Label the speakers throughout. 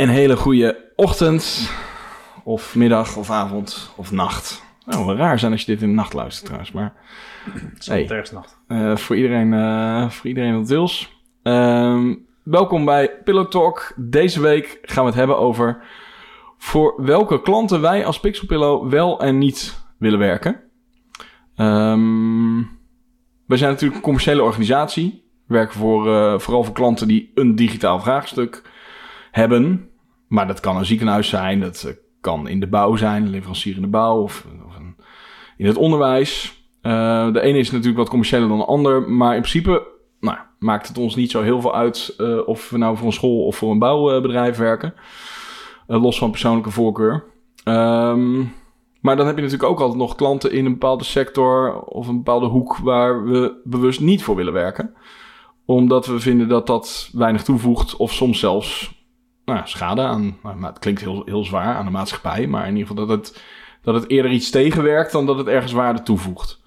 Speaker 1: Een hele goede ochtend, of middag, of avond, of nacht. Nou, wel raar zijn als je dit in de nacht luistert trouwens, maar hey,
Speaker 2: Terfsnacht.
Speaker 1: eh, voor, iedereen, eh, voor iedereen wat wils. Ehm, welkom bij Pillow Talk. Deze week gaan we het hebben over voor welke klanten wij als Pixel Pillow wel en niet willen werken. Ehm wij zijn natuurlijk een commerciële organisatie. We werken voor, eh, vooral voor klanten die een digitaal vraagstuk hebben. Maar dat kan een ziekenhuis zijn, dat eh, kan in de bouw zijn, een leverancier in de bouw of, een, in het onderwijs. Eh, de ene is natuurlijk wat commerciëler dan de ander, maar in principe nou, maakt het ons niet zo heel veel uit eh, of we nou voor een school of voor een bouwbedrijf werken. Los van persoonlijke voorkeur. Ehm, maar dan heb je natuurlijk ook altijd nog klanten in een bepaalde sector of een bepaalde hoek waar we bewust niet voor willen werken. Omdat we vinden dat dat weinig toevoegt of soms zelfs nou, schade aan. Nou, het klinkt heel, heel zwaar aan de maatschappij, maar in ieder geval dat het, dat het eerder iets tegenwerkt dan dat het ergens waarde toevoegt.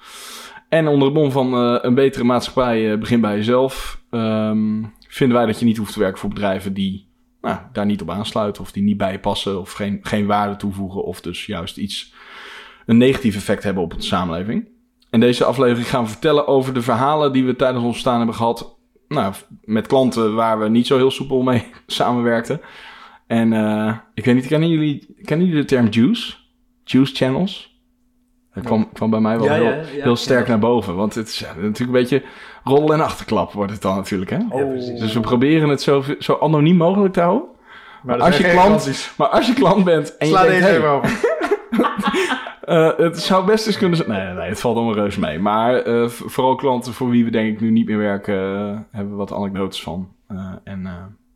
Speaker 1: En onder het mom van eh, een betere maatschappij eh, begin bij jezelf. ehm, vinden wij dat je niet hoeft te werken voor bedrijven die nou, daar niet op aansluiten of die niet bij je passen of geen, geen waarde toevoegen of dus juist iets een negatief effect hebben op de samenleving. In deze aflevering gaan we vertellen over de verhalen die we tijdens ons staan hebben gehad. Nou, met klanten waar we niet zo heel soepel mee samenwerkten. En eh, ik weet niet, kennen jullie, kennen jullie de term juice? Juice channels? Dat kwam, kwam bij mij wel
Speaker 2: Ja,
Speaker 1: heel,
Speaker 2: ja, ja,
Speaker 1: heel sterk naar boven. Want het is natuurlijk een beetje rollen en achterklap wordt het dan natuurlijk. Hè?
Speaker 2: Ja, precies.
Speaker 1: Dus we proberen het zo, zo anoniem mogelijk te houden.
Speaker 2: Maar
Speaker 1: als je klant- Maar als je klant bent en je
Speaker 2: Sla
Speaker 1: denkt,
Speaker 2: deze
Speaker 1: hey, eh, het zou best eens kunnen zijn. Nee, nee, het valt allemaal reus mee. Maar eh, vooral klanten voor wie we denk ik nu niet meer werken, eh, hebben we wat anekdotes van. En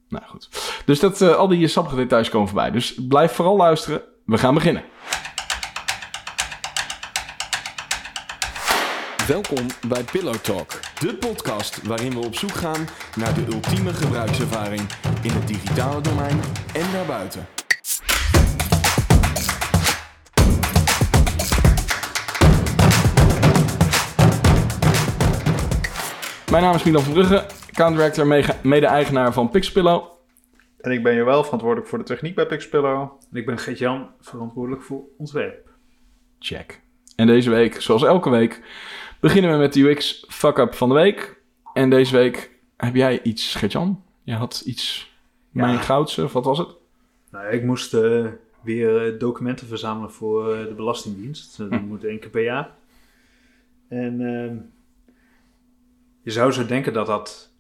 Speaker 1: nou goed. Dus dat, al die sappige details komen voorbij. Dus blijf vooral luisteren. We gaan beginnen. Welkom bij Pillow Talk, de podcast waarin we op zoek gaan naar de ultieme gebruikservaring in het digitale domein en daarbuiten. Mijn naam is Milan van Brugge, account director, mede-eigenaar van Pixpillow.
Speaker 2: En ik ben Joël, verantwoordelijk voor de techniek bij Pixpillow.
Speaker 3: En ik ben Gert-Jan, verantwoordelijk voor ontwerp.
Speaker 1: Check. En deze week, zoals elke week, beginnen we met de UX fuck-up van de week. En deze week heb jij iets, Gertjan? Je had iets,
Speaker 3: Ja.
Speaker 1: mijn goudse, of wat was het?
Speaker 3: Nou, ja, ik moest eh, weer eh, documenten verzamelen voor eh, de Belastingdienst. Dat
Speaker 1: Hm.
Speaker 3: moet één keer per jaar. En ehm, je zou zo denken dat dat,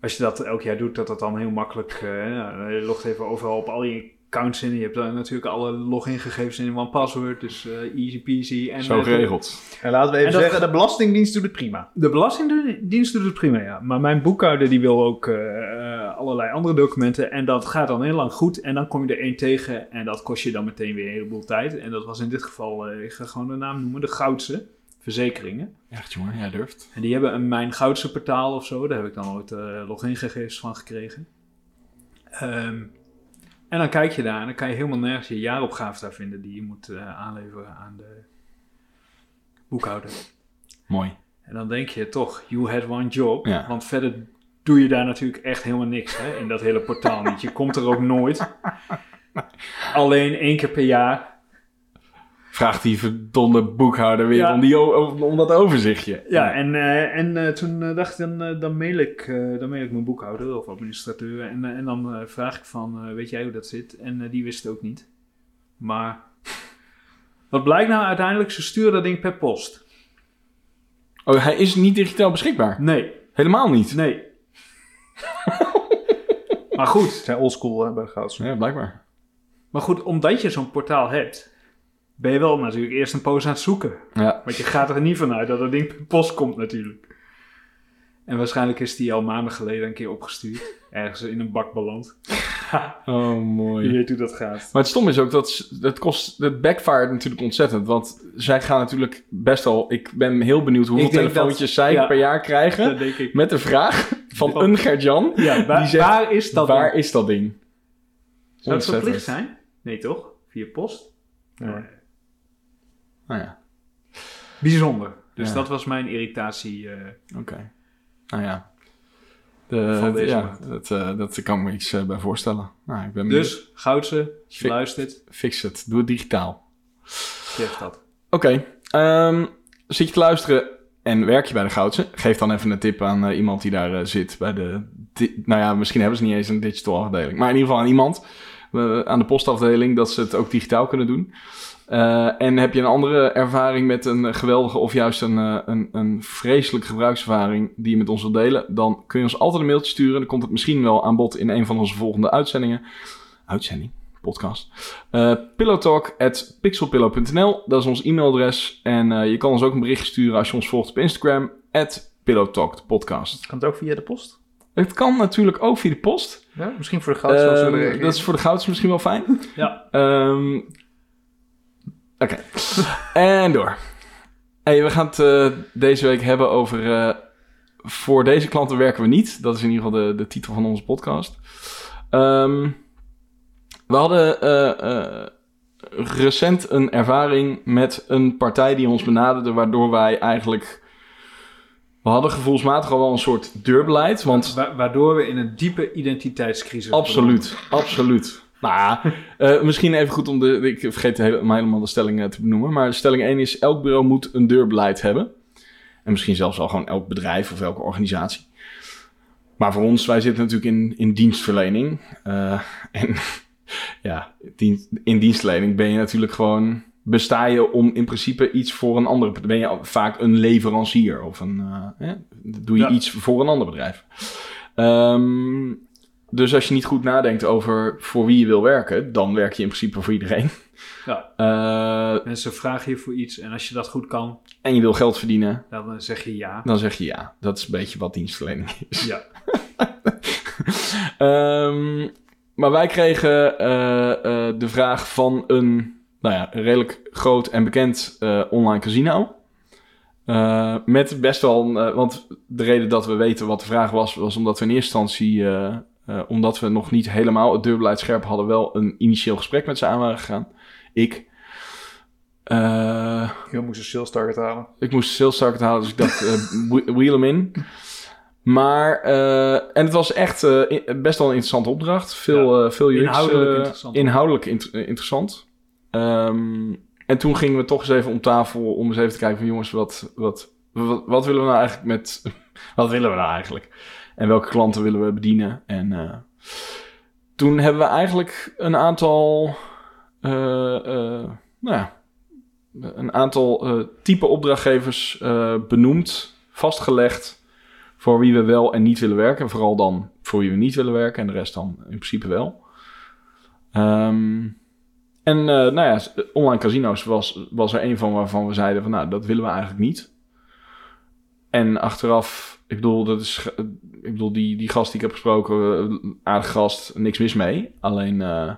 Speaker 3: als je dat elk jaar doet, dat dat dan heel makkelijk, ja, je logt even overal op al je accounts in. Je hebt daar natuurlijk alle logingegevens in one password, dus eh, easy peasy. En,
Speaker 1: Zo
Speaker 3: eh,
Speaker 1: geregeld.
Speaker 2: En laten we even
Speaker 3: dat-
Speaker 2: zeggen, de Belastingdienst doet het prima.
Speaker 3: De Belastingdienst doet het prima, ja. Maar mijn boekhouder die wil ook allerlei andere documenten. En dat gaat dan heel lang goed. En dan kom je er één tegen. En dat kost je dan meteen weer een heleboel tijd. En dat was in dit geval, eh, ik ga gewoon de naam noemen, de Goudse Verzekeringen.
Speaker 1: Echt jongen, jij durft.
Speaker 3: En die hebben een Mijn Goudse portaal of zo. Daar heb ik dan ooit eh logingegevens van gekregen. Ehm, en dan kijk je daar en dan kan je helemaal nergens je jaaropgave daar vinden die je moet eh, aanleveren aan de boekhouder.
Speaker 1: Mooi.
Speaker 3: En dan denk je toch, you had one job.
Speaker 1: Ja.
Speaker 3: Want verder doe je daar natuurlijk echt helemaal niks hè, in dat hele portaal niet. Je komt er ook nooit. Alleen één keer per jaar.
Speaker 1: Vraagt die verdomde boekhouder weer
Speaker 3: Ja.
Speaker 1: om, die, om, om dat overzichtje.
Speaker 3: Ja, en, eh, en eh, toen eh, dacht ik, dan, dan, mail ik, dan mail ik mijn boekhouder of administrateur. En, en dan vraag ik van, weet jij hoe dat zit? En die wist het ook niet. Maar wat blijkt nou uiteindelijk? Ze sturen dat ding per post.
Speaker 1: Oh, hij is niet digitaal beschikbaar?
Speaker 3: Nee,
Speaker 1: Helemaal niet?
Speaker 3: nee. maar goed,
Speaker 2: Ze zijn oldschool bij de Goudse.
Speaker 1: Ja, blijkbaar.
Speaker 3: Maar goed, omdat je zo'n portaal hebt, ben je wel natuurlijk eerst een poos aan het zoeken.
Speaker 1: Ja.
Speaker 3: Want je gaat er niet vanuit dat dat ding per post komt natuurlijk. En waarschijnlijk is die al maanden geleden een keer opgestuurd. Ergens in een bak beland.
Speaker 1: Oh,
Speaker 3: Je
Speaker 1: mooi.
Speaker 3: weet hoe dat gaat.
Speaker 1: Maar het stom is ook dat het kost, het backfired natuurlijk ontzettend. Want zij gaan natuurlijk best wel. Ik ben heel benieuwd hoeveel telefoontjes
Speaker 3: dat-
Speaker 1: zij
Speaker 3: ja.
Speaker 1: per jaar krijgen.
Speaker 3: Dat denk ik.
Speaker 1: Met de vraag van een Gert-Jan.
Speaker 3: Ja, waar,
Speaker 1: die zegt,
Speaker 3: waar is dat
Speaker 1: waar
Speaker 3: ding?
Speaker 1: is dat ding?
Speaker 3: Zou het verplicht zijn? Nee toch? Via post?
Speaker 2: Ja.
Speaker 1: Nou ja,
Speaker 3: Bijzonder. Dus
Speaker 1: Ja.
Speaker 3: dat was mijn irritatie. eh.
Speaker 1: oké. Nou ja. De,
Speaker 3: Van deze
Speaker 1: ja,
Speaker 3: maand.
Speaker 1: dat, eh, dat kan ik me iets eh, bij voorstellen. Nou, ik ben benieuwd.
Speaker 3: Dus, Goudse,
Speaker 1: Fik-
Speaker 3: luistert,
Speaker 1: Fix het. Doe het digitaal.
Speaker 3: geef dat.
Speaker 1: Oké. ehm, zit je te luisteren en werk je bij de Goudse? Geef dan even een tip aan iemand die daar zit. Bij de, nou ja, misschien hebben ze niet eens een digital afdeling. Maar in ieder geval aan iemand aan de postafdeling dat ze het ook digitaal kunnen doen. Eh, en heb je een andere ervaring met een geweldige of juist een, eh, een, een vreselijke gebruikservaring die je met ons wilt delen, dan kun je ons altijd een mailtje sturen. Dan komt het misschien wel aan bod in een van onze volgende uitzendingen. Uitzending? Podcast. Eh pillowtalk.pixelpillow.nl, dat is ons e-mailadres. En je kan ons ook een berichtje sturen als je ons volgt op Instagram, pillowtalk, de podcast.
Speaker 2: Kan het ook via de post?
Speaker 1: Het kan natuurlijk ook via de post.
Speaker 2: Ja, misschien voor de goud zoals we reageren.
Speaker 1: dat is voor de gouds misschien wel fijn.
Speaker 3: Ja.
Speaker 1: Ehm, Oké. en door. Hey, we gaan het eh, deze week hebben over... eh, voor deze klanten werken we niet. Dat is in ieder geval de, de titel van onze podcast. Ehm, we hadden eh, recent een ervaring met een partij die ons benaderde... waardoor wij eigenlijk... We hadden gevoelsmatig al wel een soort deurbeleid. Want
Speaker 3: Wa- waardoor we in een diepe identiteitscrisis
Speaker 1: Absoluut, absoluut. Nou, eh, misschien even goed om de... Ik vergeet helemaal, helemaal de stelling eh, te benoemen. Maar stelling 1 is... Elk bureau moet een deurbeleid hebben. En misschien zelfs al gewoon elk bedrijf of elke organisatie. Maar voor ons, wij zitten natuurlijk in, in dienstverlening. Eh, en ja, in dienstverlening ben je natuurlijk gewoon... Besta je om in principe iets voor een ander... Ben je vaak een leverancier of een... eh, doe je
Speaker 3: Ja.
Speaker 1: iets voor een ander bedrijf. Ehm, dus als je niet goed nadenkt over voor wie je wil werken... dan werk je in principe voor iedereen.
Speaker 3: Ja.
Speaker 1: Eh,
Speaker 3: Mensen vragen je voor iets en als je dat goed kan,
Speaker 1: en je wil geld verdienen...
Speaker 3: dan eh, zeg je ja.
Speaker 1: dan zeg je ja. Dat is een beetje wat dienstverlening is.
Speaker 3: Ja.
Speaker 1: Ehm, maar wij kregen eh, de vraag van een, nou ja, redelijk groot en bekend online casino. Met best wel, eh, want de reden dat we weten wat de vraag was, was omdat we in eerste instantie, eh, omdat we nog niet helemaal het deurbeleid scherp hadden, wel een initieel gesprek met ze aan waren gegaan. Ik. Eh,
Speaker 2: Je moest een sales target halen.
Speaker 1: ik moest sales target halen, dus ik dacht, eh, whe- wheel hem in. Maar, en het was echt best wel een interessante opdracht. Veel, veel UX,
Speaker 3: Inhoudelijk interessant.
Speaker 1: Inhoudelijk int- interessant. Ehm, en toen gingen we toch eens even om tafel om eens even te kijken van jongens, wat, wat, wat, wat willen we nou eigenlijk met... wat willen we nou eigenlijk? En welke klanten willen we bedienen? En eh, toen hebben we eigenlijk een aantal... eh, nou ja, een aantal type opdrachtgevers benoemd, vastgelegd voor wie we wel en niet willen werken. En vooral dan voor wie we niet willen werken en de rest dan in principe wel. Ehm, en eh, nou ja, online casino's was, was er een van waarvan we zeiden van nou, dat willen we eigenlijk niet. En achteraf, ik bedoel, dat is, ik bedoel die, die gast die ik heb gesproken, eh, aardig gast, niks mis mee. Alleen, eh,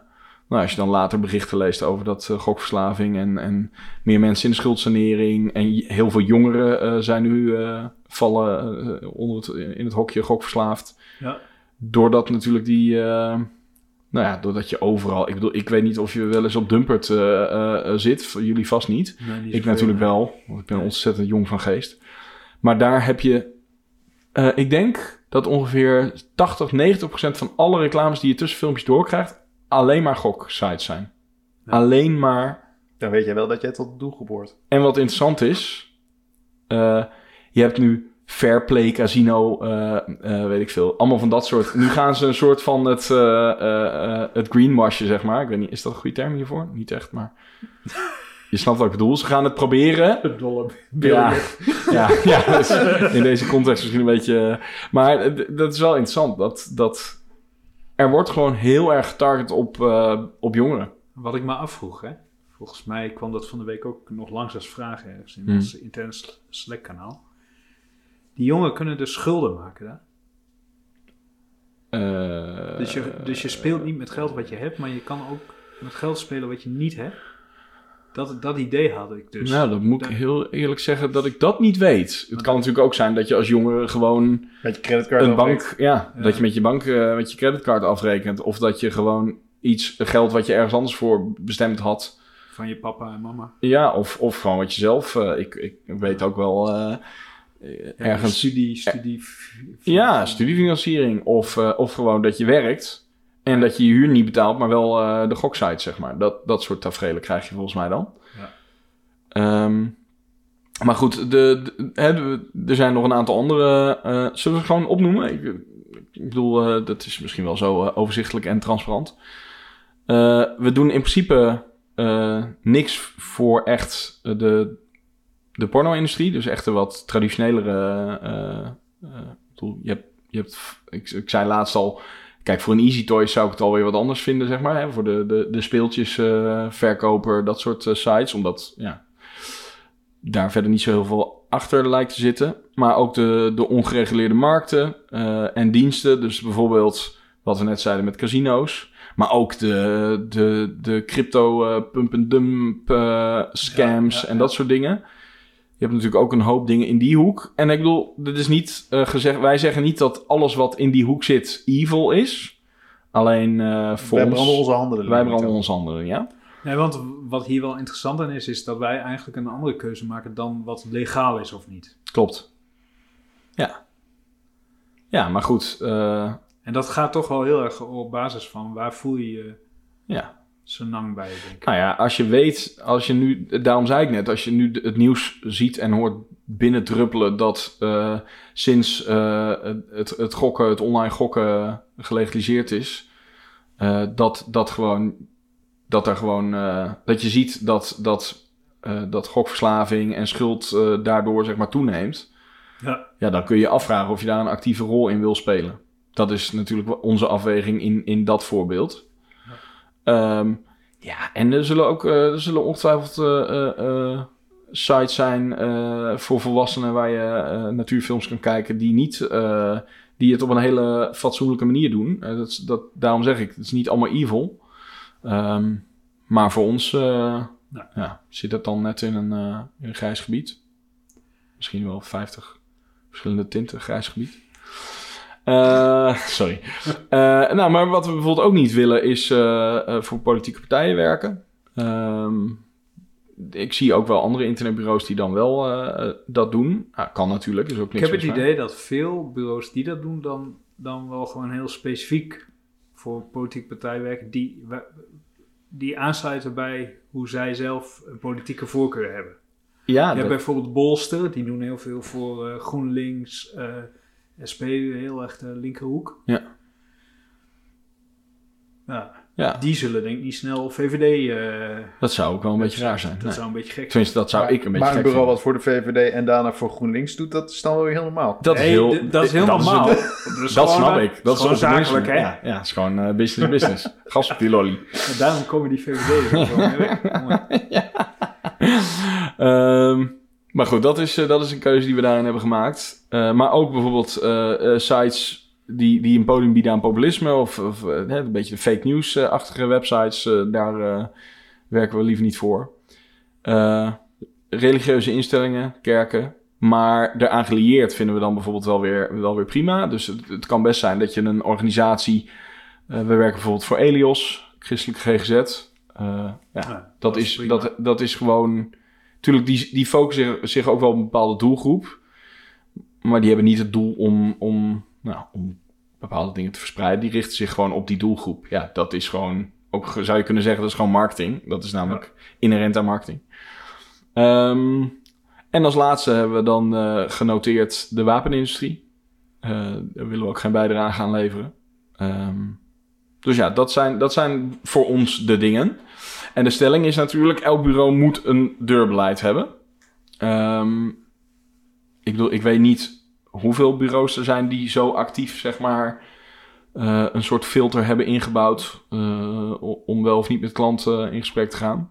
Speaker 1: nou, als je dan later berichten leest over dat eh, gokverslaving en, en meer mensen in de schuldsanering en heel veel jongeren zijn nu vallen onder het, in het hokje gokverslaafd.
Speaker 3: Ja.
Speaker 1: Doordat natuurlijk die, nou ja, doordat je overal, ik bedoel, ik weet niet of je wel eens op Dumpert eh, eh, zit, jullie vast niet.
Speaker 3: Nee, niet
Speaker 1: Ik natuurlijk
Speaker 3: nee.
Speaker 1: wel, want ik ben
Speaker 3: Nee.
Speaker 1: ontzettend jong van geest. Maar daar heb je, ik denk dat ongeveer 80, 90 procent van alle reclames die je tussen filmpjes doorkrijgt, alleen maar goksites zijn.
Speaker 3: Ja.
Speaker 1: Alleen maar.
Speaker 2: Dan weet je wel dat jij tot de doelgroep hoort.
Speaker 1: En wat interessant is, eh, je hebt nu Fairplay, Casino, eh, eh, weet ik veel. Allemaal van dat soort. Nu gaan ze een soort van het, het greenwashen, zeg maar. Ik weet niet, is dat een goede term hiervoor? Niet echt, maar... Je snapt wat ik bedoel. Ze gaan het proberen.
Speaker 3: De dolle
Speaker 1: Ja, ja, ja dus in deze context misschien een beetje... eh, Maar dat is wel interessant. Dat, dat er wordt gewoon heel erg getarget op, eh, op jongeren.
Speaker 3: Wat ik me afvroeg, hè. Volgens mij kwam dat van de week ook nog langs als vraag ergens in
Speaker 1: Hmm.
Speaker 3: ons interne Sl- Slack-kanaal. Die jongen kunnen dus schulden maken, hè?
Speaker 1: Eh,
Speaker 3: Dus je, dus je speelt niet met geld wat je hebt, maar je kan ook met geld spelen wat je niet hebt. Dat, dat idee had ik dus.
Speaker 1: nou, dan moet ik heel eerlijk zeggen dat ik dat niet weet. Het kan natuurlijk ook zijn dat je als jongere gewoon
Speaker 2: Met je creditcard
Speaker 1: een
Speaker 2: afrekent.
Speaker 1: bank... Ja,
Speaker 3: Ja.
Speaker 1: dat je met je bank, eh, met je creditcard afrekent. Of dat je gewoon iets, geld wat je ergens anders voor bestemd had...
Speaker 3: Van je papa en mama.
Speaker 1: Ja, of, of gewoon wat je zelf... eh, ik, ik weet ook wel... eh, eh,
Speaker 3: Ja,
Speaker 1: ergens...
Speaker 3: Studie, studie.
Speaker 1: Ja, studiefinanciering. Of, eh, of gewoon dat je werkt en dat je je huur niet betaalt, maar wel eh, de goksite, zeg maar. Dat, dat soort tafereelen krijg je volgens mij dan.
Speaker 3: Ja.
Speaker 1: Ehm, maar goed, de, de- hè, de- er zijn nog een aantal andere. eh, zullen we ze gewoon opnoemen? Ik, ik bedoel, eh, dat is misschien wel zo overzichtelijk en transparant. We doen in principe niks voor echt de, de porno-industrie. Dus echt de wat traditionelere. ik bedoel, je hebt, je hebt, ik, ik zei laatst al. Kijk, voor een Easy Toys zou ik het alweer wat anders vinden, zeg maar. Hè? Voor de, de, de speeltjes, eh, verkoper, dat soort eh, sites. Omdat, ja, daar verder niet zo heel veel achter lijkt te zitten. Maar ook de, de ongereguleerde markten eh, en diensten. Dus bijvoorbeeld wat we net zeiden met casino's. Maar ook de, de, de crypto eh, pump-and-dump eh, scams
Speaker 3: Ja, ja,
Speaker 1: en
Speaker 3: ja.
Speaker 1: dat soort dingen. Je hebt natuurlijk ook een hoop dingen in die hoek. En ik bedoel, dit is niet eh, gezegd. Wij zeggen niet dat alles wat in die hoek zit evil is. Alleen eh voor
Speaker 2: Wij
Speaker 1: ons.
Speaker 2: branden onze handen
Speaker 1: wij branden onze handen, ja.
Speaker 3: Nee, want wat hier wel interessant aan is, is dat wij eigenlijk een andere keuze maken dan wat legaal is of niet.
Speaker 1: Klopt. Ja. Ja, maar goed. eh,
Speaker 3: En dat gaat toch wel heel erg op basis van waar voel je je
Speaker 1: ja.
Speaker 3: Zo lang bij, denk ik.
Speaker 1: Nou ja, als je weet, als je nu, daarom zei ik net, als je nu het nieuws ziet en hoort binnendruppelen dat eh, sinds eh, het, het gokken, het online gokken gelegaliseerd is, eh, dat, dat gewoon, dat er gewoon, dat je ziet dat, dat, dat gokverslaving en schuld daardoor zeg maar toeneemt.
Speaker 3: Ja.
Speaker 1: Ja, dan kun je je afvragen of je daar een actieve rol in wil spelen. Dat is natuurlijk onze afweging in, in dat voorbeeld. Ehm, ja, en er zullen ook eh, er zullen ongetwijfeld eh, eh, sites zijn voor volwassenen waar je natuurfilms kan kijken die niet die het op een hele fatsoenlijke manier doen. Dat, dat, daarom zeg ik, het is niet allemaal evil. Ehm, maar voor ons
Speaker 3: Ja.
Speaker 1: ja, zit het dan net in een, in een grijs gebied. Misschien wel 50 verschillende tinten grijs gebied. Eh, sorry. Eh, nou, maar wat we bijvoorbeeld ook niet willen is eh, eh, voor politieke partijen werken. Ehm, ik zie ook wel andere internetbureaus die dan wel eh, dat doen. Nou, kan natuurlijk, is ook
Speaker 3: Ik
Speaker 1: niks
Speaker 3: heb het idee dat veel bureaus die dat doen, dan, dan wel gewoon heel specifiek voor politieke partijen werken, die, die aansluiten bij hoe zij zelf een politieke voorkeur hebben.
Speaker 1: Ja,
Speaker 3: Je hebt
Speaker 1: dat-
Speaker 3: bijvoorbeeld Bolster, die doen heel veel voor eh, GroenLinks, eh, SP, heel echt de linkerhoek.
Speaker 1: Ja.
Speaker 3: Ja,
Speaker 1: ja,
Speaker 3: die zullen denk ik niet snel VVD... eh,
Speaker 1: dat zou ook wel een beetje raar zijn.
Speaker 3: Dat
Speaker 1: Nee.
Speaker 3: zou een beetje gek zijn.
Speaker 1: Tenminste, dat zou
Speaker 2: Maar-
Speaker 1: ik een beetje
Speaker 2: Maar een bureau
Speaker 1: vinden.
Speaker 2: wat voor de VVD en daarna voor GroenLinks doet, dat is dan wel weer heel normaal.
Speaker 1: Dat is heel...
Speaker 3: dat is heel normaal.
Speaker 1: Dat,
Speaker 3: is
Speaker 1: dat
Speaker 3: gewoon,
Speaker 1: snap
Speaker 3: eh,
Speaker 1: ik. Dat is
Speaker 3: gewoon zakelijk, hè?
Speaker 1: Ja, ja, het is gewoon eh, business business. Gas op die lolly.
Speaker 3: En daarom komen die VVD er gewoon mee weg. Mooi.
Speaker 1: Ehm, maar goed, dat is, eh, dat is een keuze die we daarin hebben gemaakt. Eh, maar ook bijvoorbeeld eh, sites die, die een podium bieden aan populisme... of, of een beetje de fake news-achtige websites. daar werken we liever niet voor. Religieuze instellingen, kerken... Maar eraan gelieerd vinden we dan bijvoorbeeld wel weer, wel weer prima. Dus het, het kan best zijn dat je een organisatie... we werken bijvoorbeeld voor Elios, christelijke GGZ... Ja,
Speaker 3: Ja,
Speaker 1: dat, is,
Speaker 3: prima.
Speaker 1: dat, dat is gewoon. Tuurlijk, die, die focussen zich ook wel op een bepaalde doelgroep. Maar die hebben niet het doel om, om, nou, om bepaalde dingen te verspreiden. Die richten zich gewoon op die doelgroep. Ja, dat is gewoon. Ook zou je kunnen zeggen, dat is gewoon marketing. Dat is namelijk inherent aan marketing. Ehm, en als laatste hebben we dan eh, genoteerd de wapenindustrie. Eh, daar willen we ook geen bijdrage aan leveren. Ehm, dus ja, dat zijn, dat zijn voor ons de dingen. En de stelling is natuurlijk, elk bureau moet een deurbeleid hebben. Ehm, ik bedoel, ik weet niet hoeveel bureaus er zijn die zo actief, zeg maar, eh, een soort filter hebben ingebouwd eh, om wel of niet met klanten in gesprek te gaan.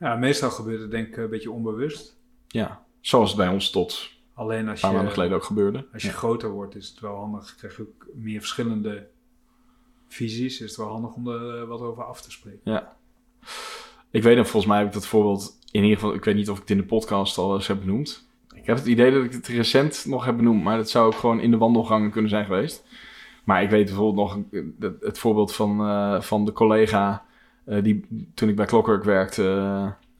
Speaker 3: Ja, meestal gebeurt het denk ik een beetje onbewust.
Speaker 1: Ja, zoals het bij ons tot
Speaker 3: Alleen
Speaker 1: een
Speaker 3: als
Speaker 1: paar maanden geleden ook gebeurde.
Speaker 3: als je
Speaker 1: Ja.
Speaker 3: groter wordt is het wel handig. Krijg je ook meer verschillende visies. Is het wel handig om er eh, wat over af te spreken.
Speaker 1: Ik weet nog, volgens mij heb ik dat voorbeeld in ieder geval, ik weet niet of ik het in de podcast al eens heb benoemd. Ik heb het idee dat ik het recent nog heb benoemd, maar dat zou ook gewoon in de wandelgangen kunnen zijn geweest. Maar ik weet bijvoorbeeld nog het, voorbeeld van, eh, van de collega eh, die toen ik bij Clockwork werkte,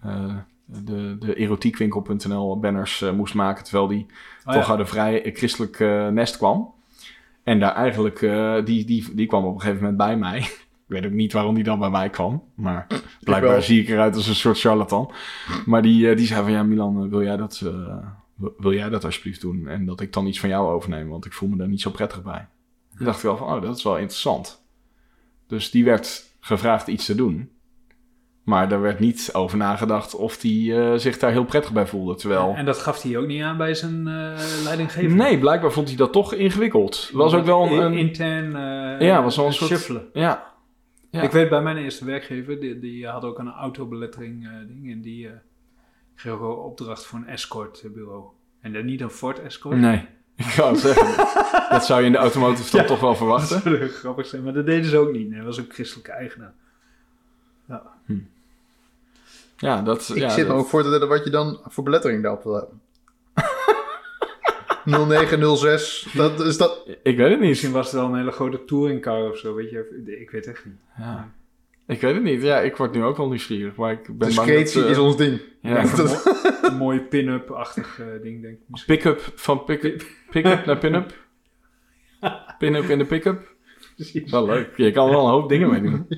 Speaker 1: eh, de, de erotiekwinkel.nl banners moest maken. Terwijl die
Speaker 3: Oh,
Speaker 1: toch
Speaker 3: ja.
Speaker 1: uit een vrij christelijk nest kwam. En daar eigenlijk, die, die, die kwam op een gegeven moment bij mij. Ik weet ook niet waarom die dan bij mij kwam. Maar blijkbaar zie ik eruit als een soort charlatan. Maar die, eh, die zei van, ja Milan, eh, wil jij, dat, eh, wil- jij dat alsjeblieft doen? En dat ik dan iets van jou overneem, want ik voel me daar niet zo prettig bij. Toen dacht ik wel van, oh, dat is wel interessant. Dus die werd gevraagd iets te doen. Maar er werd niet over nagedacht of die eh, zich daar heel prettig bij voelde. Terwijl...
Speaker 3: En dat gaf hij ook niet aan bij zijn eh leidinggevende.
Speaker 1: Nee, blijkbaar vond hij dat toch ingewikkeld. Was ook wel een... Een-
Speaker 3: intern
Speaker 1: Ja, was wel een soort-
Speaker 3: shuffelen.
Speaker 1: ja, Ja.
Speaker 3: Ik weet bij mijn eerste werkgever, die, die had ook een autobelettering eh, ding. En die eh kreeg ook opdracht voor een escortbureau. En dan niet een Ford Escort.
Speaker 1: nee. Ik zou het zeggen. dat zou je in de automotive
Speaker 3: Ja.
Speaker 1: toch wel verwachten.
Speaker 3: Dat zou grappig zijn, maar dat deden ze ook niet. Nee, dat was ook christelijke eigenaar.
Speaker 1: Ja, dat...
Speaker 2: Ik
Speaker 1: ja,
Speaker 2: zit me
Speaker 1: dat-
Speaker 2: ook voor te stellen wat je dan voor belettering daarop wil hebben. 0906, dat is dat...
Speaker 1: Ik weet het niet.
Speaker 3: Misschien was het wel een hele grote touringcar of zo, weet je. Ik weet echt niet.
Speaker 1: Ja. Ik weet het niet. Ja, ik word nu ook wel nieuwsgierig. Maar ik ben bang dat... Eh,
Speaker 2: is ons ding.
Speaker 1: ja,
Speaker 3: een, mo- een mooi pin-up-achtig eh, ding, denk ik. misschien.
Speaker 1: Pick-up van pick-up pick naar pin-up. Pin-up in de pick-up.
Speaker 3: Precies.
Speaker 1: Wel leuk. Je kan er wel een hoop dingen mee doen.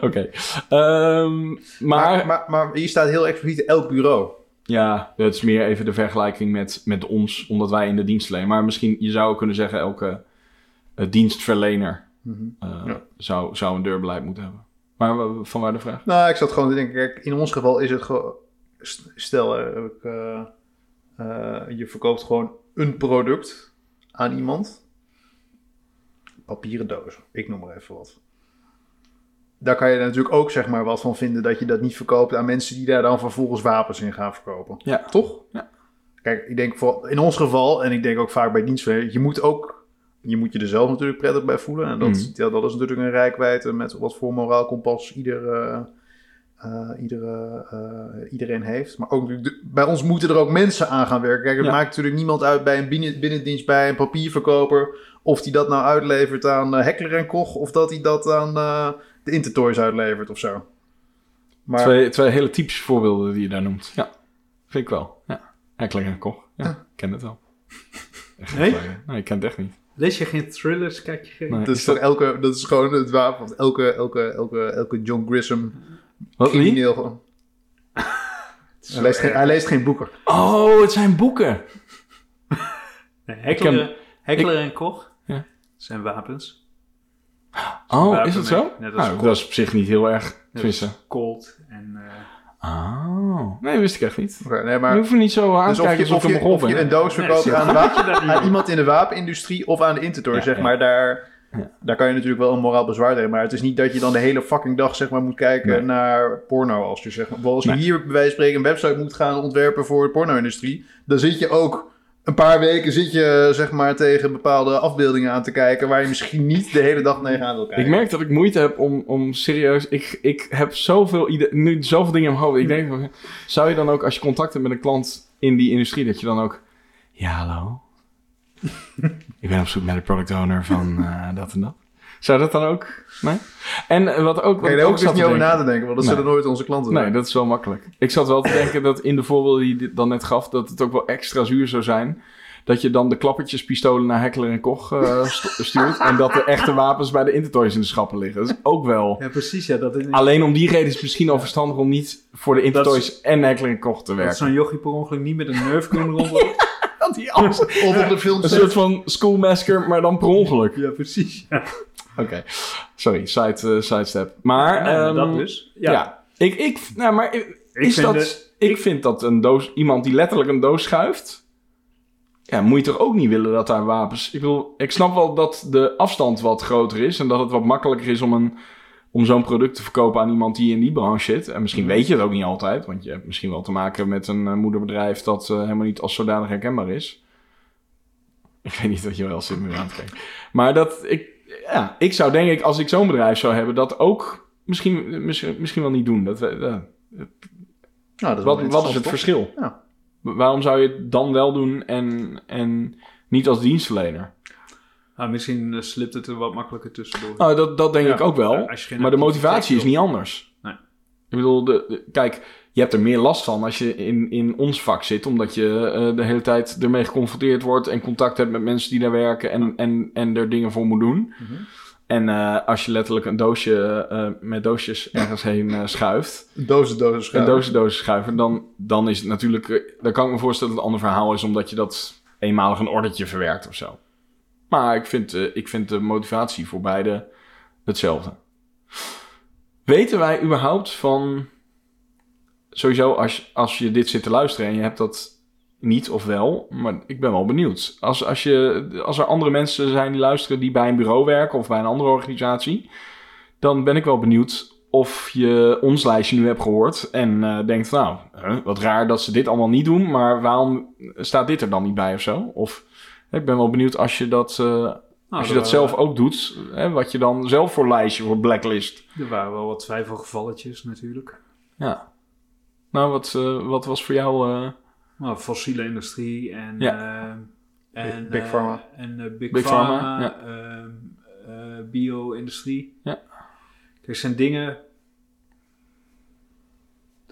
Speaker 1: Oké. Ehm, maar,
Speaker 2: Maar, maar, maar hier staat heel expliciet elk bureau.
Speaker 1: Ja, het is meer even de vergelijking met, met ons, omdat wij in de dienst verlenen. Maar misschien, je zou kunnen zeggen, elke eh, dienstverlener eh,
Speaker 2: Ja.
Speaker 1: zou, zou een deurbeleid moeten hebben. Maar wa- van waar de vraag?
Speaker 2: Nou, ik zat gewoon te denken, kijk, in ons geval is het gewoon... st- Stel, eh, ik, eh, eh, je verkoopt gewoon een product aan iemand. Papieren doos, ik noem maar even wat. Daar kan je natuurlijk ook zeg maar wat van vinden dat je dat niet verkoopt aan mensen die daar dan vervolgens wapens in gaan verkopen.
Speaker 1: Ja.
Speaker 2: Toch?
Speaker 1: Ja.
Speaker 2: Kijk, ik denk voor, in ons geval, en ik denk ook vaak bij dienstverleners, je moet ook, je moet je er zelf natuurlijk prettig bij voelen. En dat,
Speaker 1: Mhm.
Speaker 2: ja, dat is natuurlijk een rijkwijde met wat voor moraal kompas ieder, eh, eh, iedere, eh, iedereen heeft. Maar ook de- bij ons moeten er ook mensen aan gaan werken. Kijk, het
Speaker 1: Ja.
Speaker 2: maakt natuurlijk niemand uit bij een binnen, binnendienst, bij een papierverkoper, of die dat nou uitlevert aan Heckler en Koch, of dat hij dat aan de Intertoys uitlevert of zo. Maar
Speaker 1: Twee, twee hele typische voorbeelden die je daar noemt. Ja, vind ik wel. Ja. Heckler en Koch. Ja, ik ken het wel. Echt
Speaker 3: Nee?
Speaker 1: Nee, ik ken het echt niet.
Speaker 3: Lees je geen thrillers? Kijk je geen...
Speaker 1: Nee.
Speaker 2: dat is, toch elke, dat is gewoon het wapen van elke, elke, elke, elke John Grissom
Speaker 1: Wat, wie?
Speaker 2: crimineel. gewoon. Hij leest, geen, hij leest geen boeken.
Speaker 1: Oh, het zijn boeken.
Speaker 3: Nee, Heckler,
Speaker 1: Ik
Speaker 3: Heckler en Koch
Speaker 1: Ja.
Speaker 3: zijn wapens.
Speaker 1: Oh, is het
Speaker 3: mee.
Speaker 1: zo?
Speaker 3: Net als
Speaker 1: nou, dat is op zich niet heel erg tenminste.
Speaker 3: Colt en... eh,
Speaker 1: Oh, nee, wist ik echt niet.
Speaker 2: Oké, nee,
Speaker 1: Je
Speaker 2: maar
Speaker 1: hoeft er niet zo aan
Speaker 2: dus
Speaker 1: te
Speaker 2: of
Speaker 1: kijken
Speaker 2: je, of,
Speaker 1: alsof
Speaker 2: je, of je een doos verkoopt aan, wapen-
Speaker 3: je
Speaker 2: iemand in de wapenindustrie of aan de Intertoy,
Speaker 1: Ja,
Speaker 2: zeg
Speaker 1: ja.
Speaker 2: maar, daar,
Speaker 1: Ja.
Speaker 2: daar kan je natuurlijk wel een moraal bezwaar tegen. Maar het is niet dat je dan de hele fucking dag zeg maar, moet kijken
Speaker 1: Nee.
Speaker 2: naar porno. Als je, zeg maar, bijvoorbeeld als je
Speaker 1: Nee.
Speaker 2: hier bij wijze van spreken een website moet gaan ontwerpen voor de porno-industrie, dan zit je ook een paar weken zit je, zeg maar, tegen bepaalde afbeeldingen aan te kijken waar je misschien niet de hele dag tegenaan wil kijken.
Speaker 1: Ik merk dat ik moeite heb om, om serieus... Ik, ik heb zoveel, nu zoveel dingen in mijn hoofd. Ik denk, van, zou je dan ook, als je contact hebt met een klant in die industrie, dat je dan ook... Ja, hallo? ik ben op zoek naar de product owner van eh, dat en dat. Zou dat dan ook? Nee? En wat ook... Wat ik
Speaker 2: daar
Speaker 1: ook
Speaker 2: dus
Speaker 1: zat
Speaker 2: niet over na te denken, want dat
Speaker 1: Nee.
Speaker 2: zullen nooit onze klanten
Speaker 1: Nee,
Speaker 2: zijn.
Speaker 1: dat is wel makkelijk. Ik zat wel te denken dat in de voorbeelden die je dan net gaf, dat het ook wel extra zuur zou zijn. Dat je dan de klappertjespistolen naar Heckler en Koch eh, stu- stuurt. en dat de echte wapens bij de Intertoys in de schappen liggen. Dat is ook wel.
Speaker 3: Ja, precies. Ja, dat is
Speaker 1: Alleen om die reden is het misschien al verstandig om niet voor de Intertoys en Heckler en Koch te
Speaker 3: dat
Speaker 1: werken.
Speaker 3: zo'n jochie per ongeluk niet met een nerf kunnen rondlopen.
Speaker 1: Die
Speaker 2: Of op de film
Speaker 1: Een soort van schoolmasker, maar dan per ongeluk.
Speaker 3: ja, precies. Ja,
Speaker 1: Oké, sorry, side, eh, sidestep. Maar,
Speaker 3: Nee,
Speaker 1: ehm,
Speaker 3: dat dus.
Speaker 1: Ja,
Speaker 3: Ja.
Speaker 1: ik, ik, nou, maar is
Speaker 3: vind
Speaker 1: dat,
Speaker 3: de-
Speaker 1: ik vind dat een doos, iemand die letterlijk een doos schuift, ja, moet je toch ook niet willen dat daar wapens. Ik bedoel, ik snap wel dat de afstand wat groter is en dat het wat makkelijker is om, een, om zo'n product te verkopen aan iemand die in die branche zit. En misschien weet je het ook niet altijd, want je hebt misschien wel te maken met een eh, moederbedrijf dat eh, helemaal niet als zodanig herkenbaar is. Ik weet niet wat je wel zit aan kijken. Maar dat ik, ja, ik zou denk ik, als ik zo'n bedrijf zou hebben, dat ook misschien, misschien, misschien wel niet doen. Dat, we- ja.
Speaker 2: Nou, dat is
Speaker 1: Wat, wat is het
Speaker 2: toch?
Speaker 1: verschil?
Speaker 2: Ja.
Speaker 1: Waarom zou je het dan wel doen en, en niet als dienstverlener?
Speaker 3: Nou, misschien eh, slipt het er wat makkelijker tussendoor.
Speaker 1: Nou, dat, dat denk
Speaker 3: Ja,
Speaker 1: ik ook wel.
Speaker 3: geen
Speaker 1: Maar de motivatie is niet anders.
Speaker 3: Nee.
Speaker 1: Ik bedoel, de, de- kijk, je hebt er meer last van als je in, in ons vak zit, omdat je eh, de hele tijd ermee geconfronteerd wordt en contact hebt met mensen die daar werken en, en, en er dingen voor moet doen.
Speaker 2: Mhm.
Speaker 1: En eh, als je letterlijk een doosje eh, met doosjes ergens heen eh, schuift,
Speaker 2: Dozen, dozen
Speaker 1: een
Speaker 2: schuiven.
Speaker 1: doosje doosjes schuiven, dan, dan is het natuurlijk, eh, dan kan ik me voorstellen dat het een ander verhaal is, omdat je dat eenmalig een ordetje verwerkt of zo. Maar ik vind, eh, ik vind de motivatie voor beide hetzelfde. Weten wij überhaupt van, sowieso als, als je dit zit te luisteren en je hebt dat niet of wel, maar ik ben wel benieuwd. Als, als, je, als er andere mensen zijn die luisteren die bij een bureau werken of bij een andere organisatie, dan ben ik wel benieuwd of je ons lijstje nu hebt gehoord en eh, denkt, nou, wat raar dat ze dit allemaal niet doen, maar waarom staat dit er dan niet bij of zo? Of ik ben wel benieuwd als je dat, eh,
Speaker 3: Nou,
Speaker 1: als je
Speaker 3: er
Speaker 1: dat zelf ook doet, hè, wat je dan zelf voor lijstje, voor blacklist.
Speaker 3: Er waren wel wat twijfelgevalletjes natuurlijk.
Speaker 1: Ja. Nou, wat, eh, wat was voor jou... eh,
Speaker 3: Nou, fossiele industrie en,
Speaker 1: Ja.
Speaker 3: en
Speaker 2: Big Pharma.
Speaker 3: En Big,
Speaker 1: Big
Speaker 3: Pharma,
Speaker 1: Pharma, ja.
Speaker 3: ehm, eh, bio-industrie.
Speaker 1: Ja.
Speaker 3: Kijk, zijn dingen...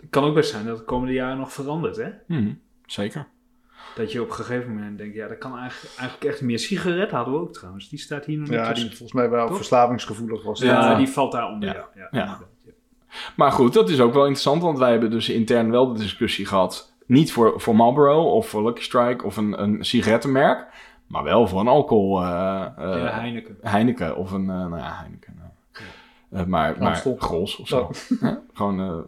Speaker 3: Het kan ook best zijn dat het komende jaren nog verandert, hè?
Speaker 1: mhm, zeker.
Speaker 3: Dat je op een gegeven moment denkt, ja, dat kan eigenlijk, eigenlijk echt meer. Sigaret hadden we ook trouwens, die staat hier nog niet
Speaker 2: Ja, die volgens mij wel
Speaker 3: Toch?
Speaker 2: verslavingsgevoelig was.
Speaker 3: Ja,
Speaker 1: Ja.
Speaker 3: die valt daaronder,
Speaker 1: Ja.
Speaker 3: ja. ja,
Speaker 1: Ja.
Speaker 3: inderdaad, ja.
Speaker 1: Maar goed, dat is ook wel interessant, want wij hebben dus intern wel de discussie gehad. Niet voor, voor Marlboro of voor Lucky Strike of een, een sigarettenmerk, maar wel voor een alcohol. eh, eh,
Speaker 3: Ja, Heineken.
Speaker 1: Heineken of een, eh, nou ja, Heineken. Eh, maar, maar. Grols of zo.
Speaker 2: Oh.
Speaker 1: Gewoon, eh,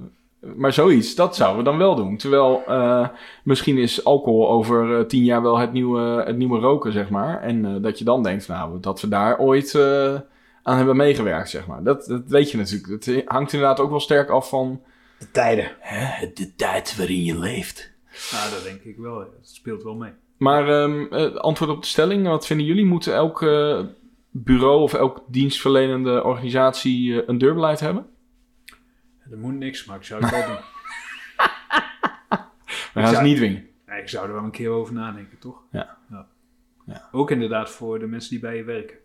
Speaker 1: maar zoiets, dat zouden we dan wel doen. Terwijl eh, misschien is alcohol over eh, tien jaar wel het nieuwe, het nieuwe roken, zeg maar. En eh, dat je dan denkt, nou, dat we daar ooit eh, aan hebben meegewerkt, zeg maar. Dat, dat weet je natuurlijk. Het hangt inderdaad ook wel sterk af van
Speaker 2: De tijden.
Speaker 1: hè, de tijd waarin je leeft.
Speaker 3: Nou, dat denk ik wel. Dat speelt wel mee.
Speaker 1: Maar ehm, eh, antwoord op de stelling, wat vinden jullie? Moet elk eh, bureau of elk dienstverlenende organisatie een deurbeleid hebben?
Speaker 3: Er moet niks, maar ik zou het wel doen.
Speaker 1: We gaan ze
Speaker 3: zou-
Speaker 1: niet dwingen.
Speaker 3: Nee, ik zou er wel een keer over nadenken, toch?
Speaker 1: Ja. Ja.
Speaker 3: Ook inderdaad voor de mensen die bij je werken.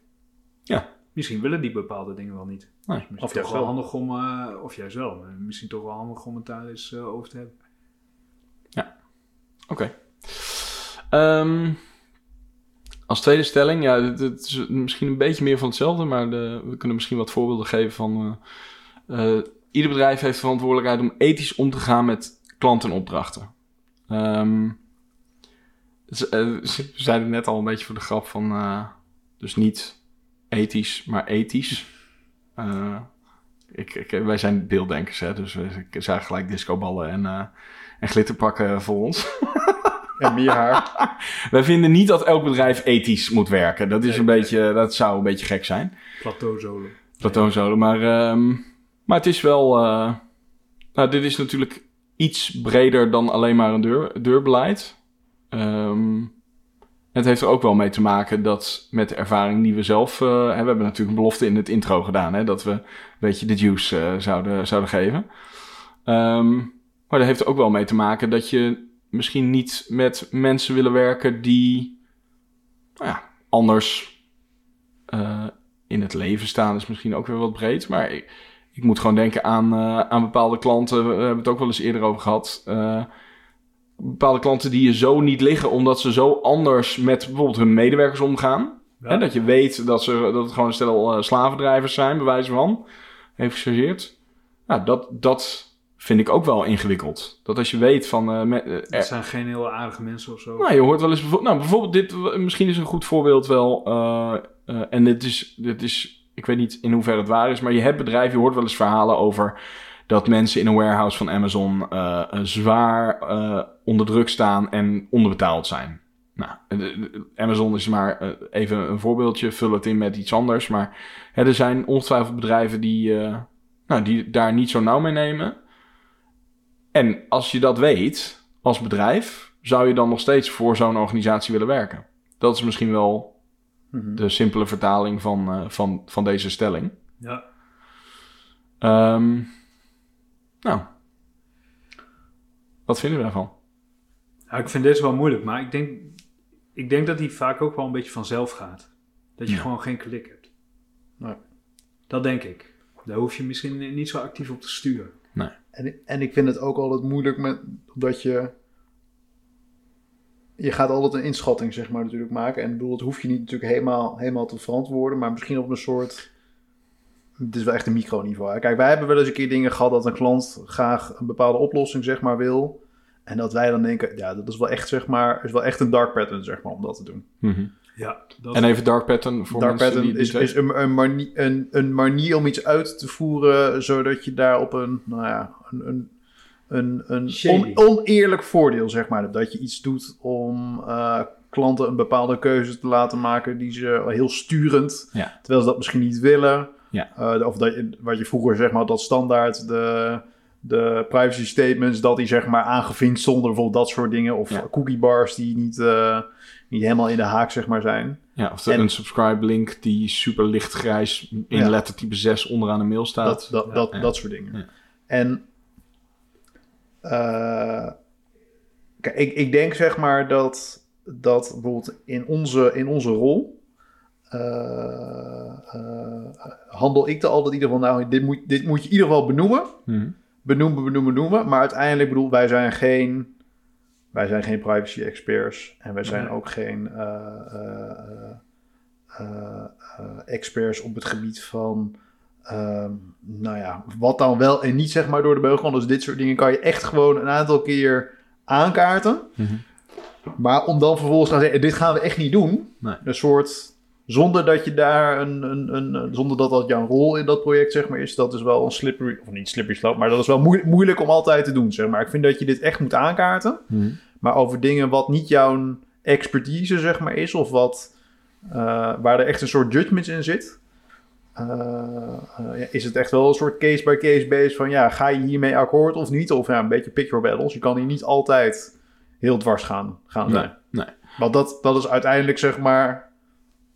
Speaker 1: Ja.
Speaker 3: Misschien willen die bepaalde dingen wel niet.
Speaker 1: Nee,
Speaker 3: Misschien
Speaker 2: of
Speaker 3: toch
Speaker 2: juist
Speaker 3: wel handig om, eh, of juist wel, maar misschien toch wel handig om het daar eens eh, over te hebben.
Speaker 1: Oké. Ehm, als tweede stelling, ja, dit is misschien een beetje meer van hetzelfde, maar de, we kunnen misschien wat voorbeelden geven van. eh, eh, ieder bedrijf heeft de verantwoordelijkheid om ethisch om te gaan met klanten en opdrachten. Ehm, eh, we zeiden net al een beetje voor de grap van, eh, dus niet ethisch, maar ethisch. Eh, ik, ik, wij zijn beelddenkers, hè, dus we ik zagen gelijk discoballen en, eh, en glitterpakken voor ons.
Speaker 2: En meer haar.
Speaker 1: Wij vinden niet dat elk bedrijf ethisch moet werken. Dat, is
Speaker 3: Nee,
Speaker 1: een
Speaker 3: nee.
Speaker 1: beetje, dat zou een beetje gek zijn.
Speaker 3: Plateauzolen.
Speaker 1: Plateauzolen. Maar, ehm, maar het is wel... eh, nou, dit is natuurlijk iets breder dan alleen maar een deur, deurbeleid. Ehm, het heeft er ook wel mee te maken dat met de ervaring die we zelf... eh, hebben, we hebben natuurlijk een belofte in het intro gedaan. Hè, dat we een beetje de juice eh, zouden, zouden geven. Ehm, maar dat heeft er ook wel mee te maken dat je misschien niet met mensen willen werken die nou ja, anders in het leven staan. Is misschien ook weer wat breed. Maar ik, ik moet gewoon denken aan, eh, aan bepaalde klanten. We hebben het ook wel eens eerder over gehad. Eh, bepaalde klanten die je zo niet liggen, omdat ze zo anders met bijvoorbeeld hun medewerkers omgaan.
Speaker 3: Ja.
Speaker 1: Hè, dat je weet dat, ze, dat het gewoon een stel eh, slavendrijvers zijn, bij wijze van. Even gechargeerd. Nou, dat, dat vind ik ook wel ingewikkeld. Dat als je weet van... me-
Speaker 3: Dat zijn geen hele aardige mensen of zo.
Speaker 1: nou, je hoort wel eens... bijvo- Nou, bijvoorbeeld dit... Misschien is een goed voorbeeld wel... en dit is, dit is... Ik weet niet in hoeverre het waar is... Maar je hebt bedrijven... Je hoort wel eens verhalen over... Dat mensen in een warehouse van Amazon... eh, eh, zwaar eh, onder druk staan... En onderbetaald zijn. Nou, Amazon is maar even een voorbeeldje. Vul het in met iets anders. Maar hè, er zijn ongetwijfeld bedrijven die... nou, die daar niet zo nauw mee nemen. En als je dat weet, als bedrijf, zou je dan nog steeds voor zo'n organisatie willen werken? Dat is misschien wel
Speaker 2: Mhm.
Speaker 1: de simpele vertaling van, eh, van, van deze stelling.
Speaker 3: Ja.
Speaker 1: Ehm, nou, wat vinden we daarvan?
Speaker 3: Ja, ik vind deze wel moeilijk, maar ik denk, ik denk dat die vaak ook wel een beetje vanzelf gaat. Dat je
Speaker 1: Ja.
Speaker 3: gewoon geen klik hebt.
Speaker 2: Nee.
Speaker 3: Dat denk ik. Daar hoef je misschien niet zo actief op te sturen.
Speaker 1: Nee.
Speaker 2: En, en ik vind het ook altijd moeilijk met, dat je... Je gaat altijd een inschatting, zeg maar, natuurlijk maken. En ik bedoel, dat hoef je niet natuurlijk helemaal, helemaal te verantwoorden. Maar misschien op een soort... Het is wel echt een microniveau. hè. Kijk, wij hebben wel eens een keer dingen gehad dat een klant graag een bepaalde oplossing, zeg maar, wil. En dat wij dan denken, ja, dat is wel echt, zeg maar, is wel echt een dark pattern, zeg maar, om dat te doen.
Speaker 1: Mhm.
Speaker 3: Ja, dat
Speaker 1: En even dark pattern voor
Speaker 2: Dark
Speaker 1: mensen
Speaker 2: pattern
Speaker 1: die
Speaker 2: is, een, een, manie- een, een manier om iets uit te voeren, zodat je daar op een, nou ja, een, een, een, een on- oneerlijk voordeel, zeg maar, dat je iets doet om eh, klanten een bepaalde keuze te laten maken die ze heel sturend,
Speaker 1: Ja.
Speaker 2: terwijl ze dat misschien niet willen.
Speaker 1: Ja.
Speaker 2: Eh, of dat wat je vroeger zeg maar, dat standaard de, de privacy statements, dat die zeg maar aangevinkt stonden, bijvoorbeeld dat soort dingen, of
Speaker 1: Ja.
Speaker 2: cookie bars die niet, eh, niet helemaal in de haak zeg maar zijn.
Speaker 1: Ja, of de
Speaker 2: En-
Speaker 1: unsubscribe link die super lichtgrijs in lettertype 6 onderaan de mail staat.
Speaker 2: Dat, dat, dat, soort dingen. En kijk, ik, ik denk zeg maar dat, dat bijvoorbeeld in onze, in onze rol eh, eh, handel ik er altijd in ieder geval, nou, dit moet, dit moet je in ieder geval benoemen.
Speaker 1: Mhm.
Speaker 2: Benoemen, benoemen, benoemen. Maar uiteindelijk bedoel, wij zijn geen, wij zijn geen privacy experts. En wij zijn
Speaker 3: Nee.
Speaker 2: ook geen eh, eh, eh, eh, eh, experts op het gebied van, ehm, nou ja, wat dan wel en niet zeg maar door de beugel. Dus dit soort dingen kan je echt gewoon een aantal keer aankaarten.
Speaker 1: Mhm.
Speaker 2: Maar om dan vervolgens te gaan zeggen, dit gaan we echt niet doen.
Speaker 1: Nee.
Speaker 2: Een soort, zonder dat je daar een, een, een, zonder dat dat jouw rol in dat project zeg maar is, dat is wel een slippery, of niet slippery slope, maar dat is wel moe- moeilijk om altijd te doen zeg maar. Ik vind dat je dit echt moet aankaarten.
Speaker 1: Mhm.
Speaker 2: Maar over dingen wat niet jouw expertise zeg maar is, of wat, eh, waar er echt een soort judgments in zit, eh, eh, ja, is het echt wel een soort case-by-case based van ja, ga je hiermee akkoord of niet? Of ja, een beetje pick your battles. Je kan hier niet altijd heel dwars gaan, gaan
Speaker 1: Nee,
Speaker 2: zijn.
Speaker 1: nee.
Speaker 2: Want dat, dat is uiteindelijk zeg maar.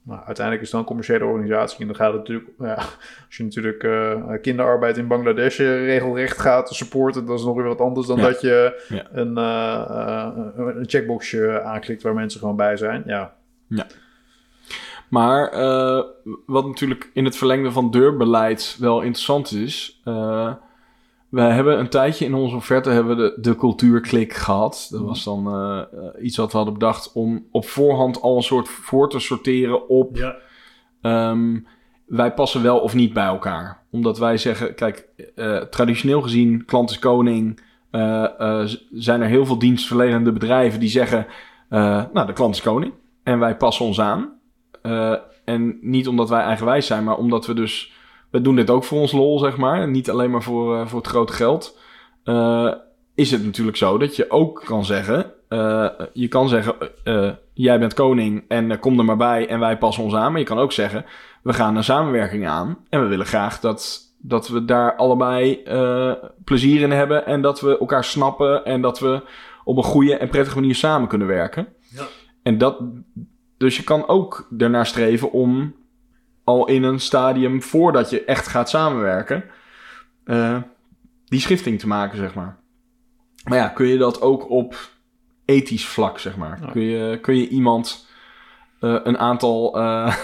Speaker 2: Nou, uiteindelijk is het dan een commerciële organisatie. En dan gaat het natuurlijk. Ja, als je natuurlijk eh, kinderarbeid in Bangladesh regelrecht gaat supporten. Dat is nog weer wat anders dan
Speaker 1: Ja.
Speaker 2: dat je
Speaker 1: Ja.
Speaker 2: een, een checkboxje aanklikt waar mensen gewoon bij zijn. Ja,
Speaker 1: Maar eh, wat natuurlijk in het verlengde van deurbeleid wel interessant is. eh we hebben een tijdje in onze offerte hebben we de, de cultuurklik gehad. Dat was dan eh, iets wat we hadden bedacht om op voorhand al een soort voor te sorteren op
Speaker 3: Ja,
Speaker 1: Ehm, wij passen wel of niet bij elkaar. Omdat wij zeggen, kijk, traditioneel gezien, klant is koning. zijn er heel veel dienstverlenende bedrijven die zeggen, nou, de klant is koning. En wij passen ons aan. Eh, en niet omdat wij eigenwijs zijn, maar omdat we dus... We doen dit ook voor ons lol, zeg maar. En niet alleen maar voor, eh, voor het grote geld. Eh, is het natuurlijk zo dat je ook kan zeggen... je kan zeggen, jij bent koning en kom er maar bij en wij passen ons aan. Maar je kan ook zeggen, we gaan een samenwerking aan. En we willen graag dat, dat we daar allebei plezier in hebben. En dat we elkaar snappen. En dat we op een goede en prettige manier samen kunnen werken.
Speaker 3: Ja.
Speaker 1: En dat, dus je kan ook ernaar streven om al in een stadium voordat je echt gaat samenwerken, eh, die schifting te maken, zeg maar. Maar ja, kun je dat ook op ethisch vlak, zeg maar?
Speaker 2: Ja.
Speaker 1: Kun, je, kun je iemand eh, een aantal eh,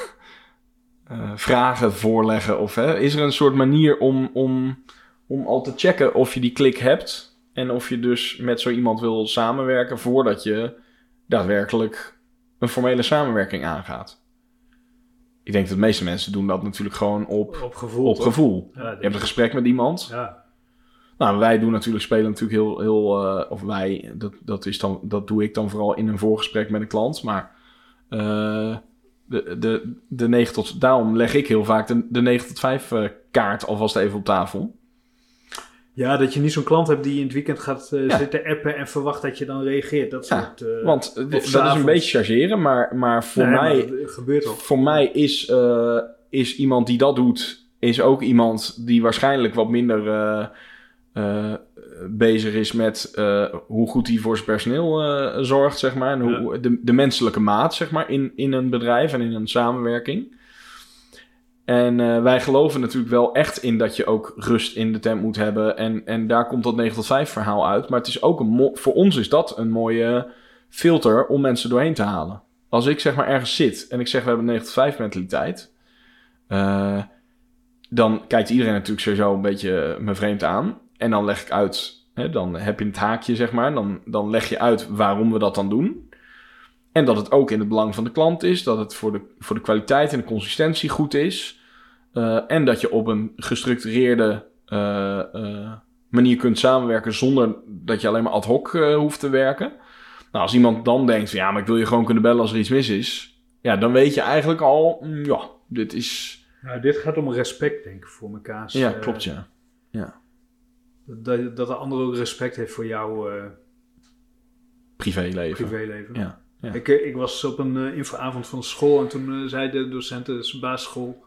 Speaker 1: vragen voorleggen? Of hè, is er een soort manier om, om, om al te checken of je die klik hebt? En of je dus met zo iemand wil samenwerken voordat je daadwerkelijk een formele samenwerking aangaat? Ik denk dat de meeste mensen doen dat natuurlijk gewoon op,
Speaker 3: op gevoel.
Speaker 1: op
Speaker 3: toch?
Speaker 1: gevoel.
Speaker 3: Ja,
Speaker 1: Je hebt een gesprek met iemand.
Speaker 3: Ja,
Speaker 1: Nou, wij doen natuurlijk spelen natuurlijk heel, heel eh, of wij, dat, dat, is dan, dat doe ik dan vooral in een voorgesprek met een klant. Maar eh, de, de, de 9 tot, daarom leg ik heel vaak de, de 9 tot 5 eh, kaart alvast even op tafel.
Speaker 3: Ja, dat je niet zo'n klant hebt die in het weekend gaat eh,
Speaker 1: Ja.
Speaker 3: zitten appen en verwacht dat je dan reageert. Dat
Speaker 1: Ja,
Speaker 3: soort... eh,
Speaker 1: Want eh, dat is een beetje chargeren, maar, maar voor
Speaker 3: nee,
Speaker 1: mij
Speaker 3: gebeurt.
Speaker 1: Voor mij is, is iemand die dat doet, is ook iemand die waarschijnlijk wat minder bezig is met hoe goed hij voor zijn personeel zorgt, zeg maar. En hoe, de, de menselijke maat, zeg maar, in, in een bedrijf en in een samenwerking. En eh, wij geloven natuurlijk wel echt in dat je ook rust in de tent moet hebben. En, en daar komt dat 9 tot 5 verhaal uit. Maar het is ook een voor ons is dat een mooie filter om mensen doorheen te halen. Als ik zeg maar ergens zit en ik zeg we hebben een 9 tot 5 mentaliteit. eh, dan kijkt iedereen natuurlijk sowieso een beetje me vreemd aan. en dan leg ik uit, hè, dan heb je het haakje, zeg maar. Dan, dan leg je uit waarom we dat dan doen. En dat het ook in het belang van de klant is. Dat het voor de, voor de kwaliteit en de consistentie goed is. Eh, en dat je op een gestructureerde eh, eh, manier kunt samenwerken zonder dat je alleen maar ad hoc hoeft te werken. Nou, als iemand dan denkt van ja, maar ik wil je gewoon kunnen bellen als er iets mis is. Ja, dan weet je eigenlijk al, mm, ja, dit is...
Speaker 3: Nou, dit gaat om respect, denk ik, voor elkaar.
Speaker 1: Ja, klopt ja.
Speaker 3: Dat, dat de ander ook respect heeft voor jouw
Speaker 1: Privéleven.
Speaker 3: privéleven.
Speaker 1: Ja, ja.
Speaker 3: Ik, eh, ik was op een uh, infoavond van school en toen eh, zei de docenten, dus een basisschool,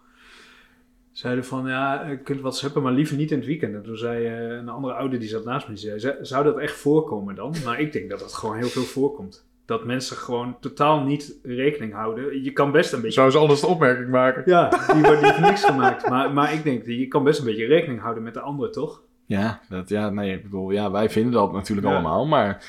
Speaker 3: zeiden van ja, je kunt wat hebben, maar liever niet in het weekend. En toen zei eh, een andere ouder die zat naast me, die zei, "Z- zou dat echt voorkomen dan? Maar ik denk dat dat gewoon heel veel voorkomt. Dat mensen gewoon totaal niet rekening houden. Je kan best een beetje...
Speaker 2: Zou ze anders de opmerking maken?
Speaker 3: Ja, die wordt niet niks gemaakt. Maar, maar ik denk, je kan best een beetje rekening houden met de ander, toch?
Speaker 1: Ja, dat, ja, nee, ik bedoel, ja, wij vinden dat natuurlijk
Speaker 3: Ja.
Speaker 1: allemaal, maar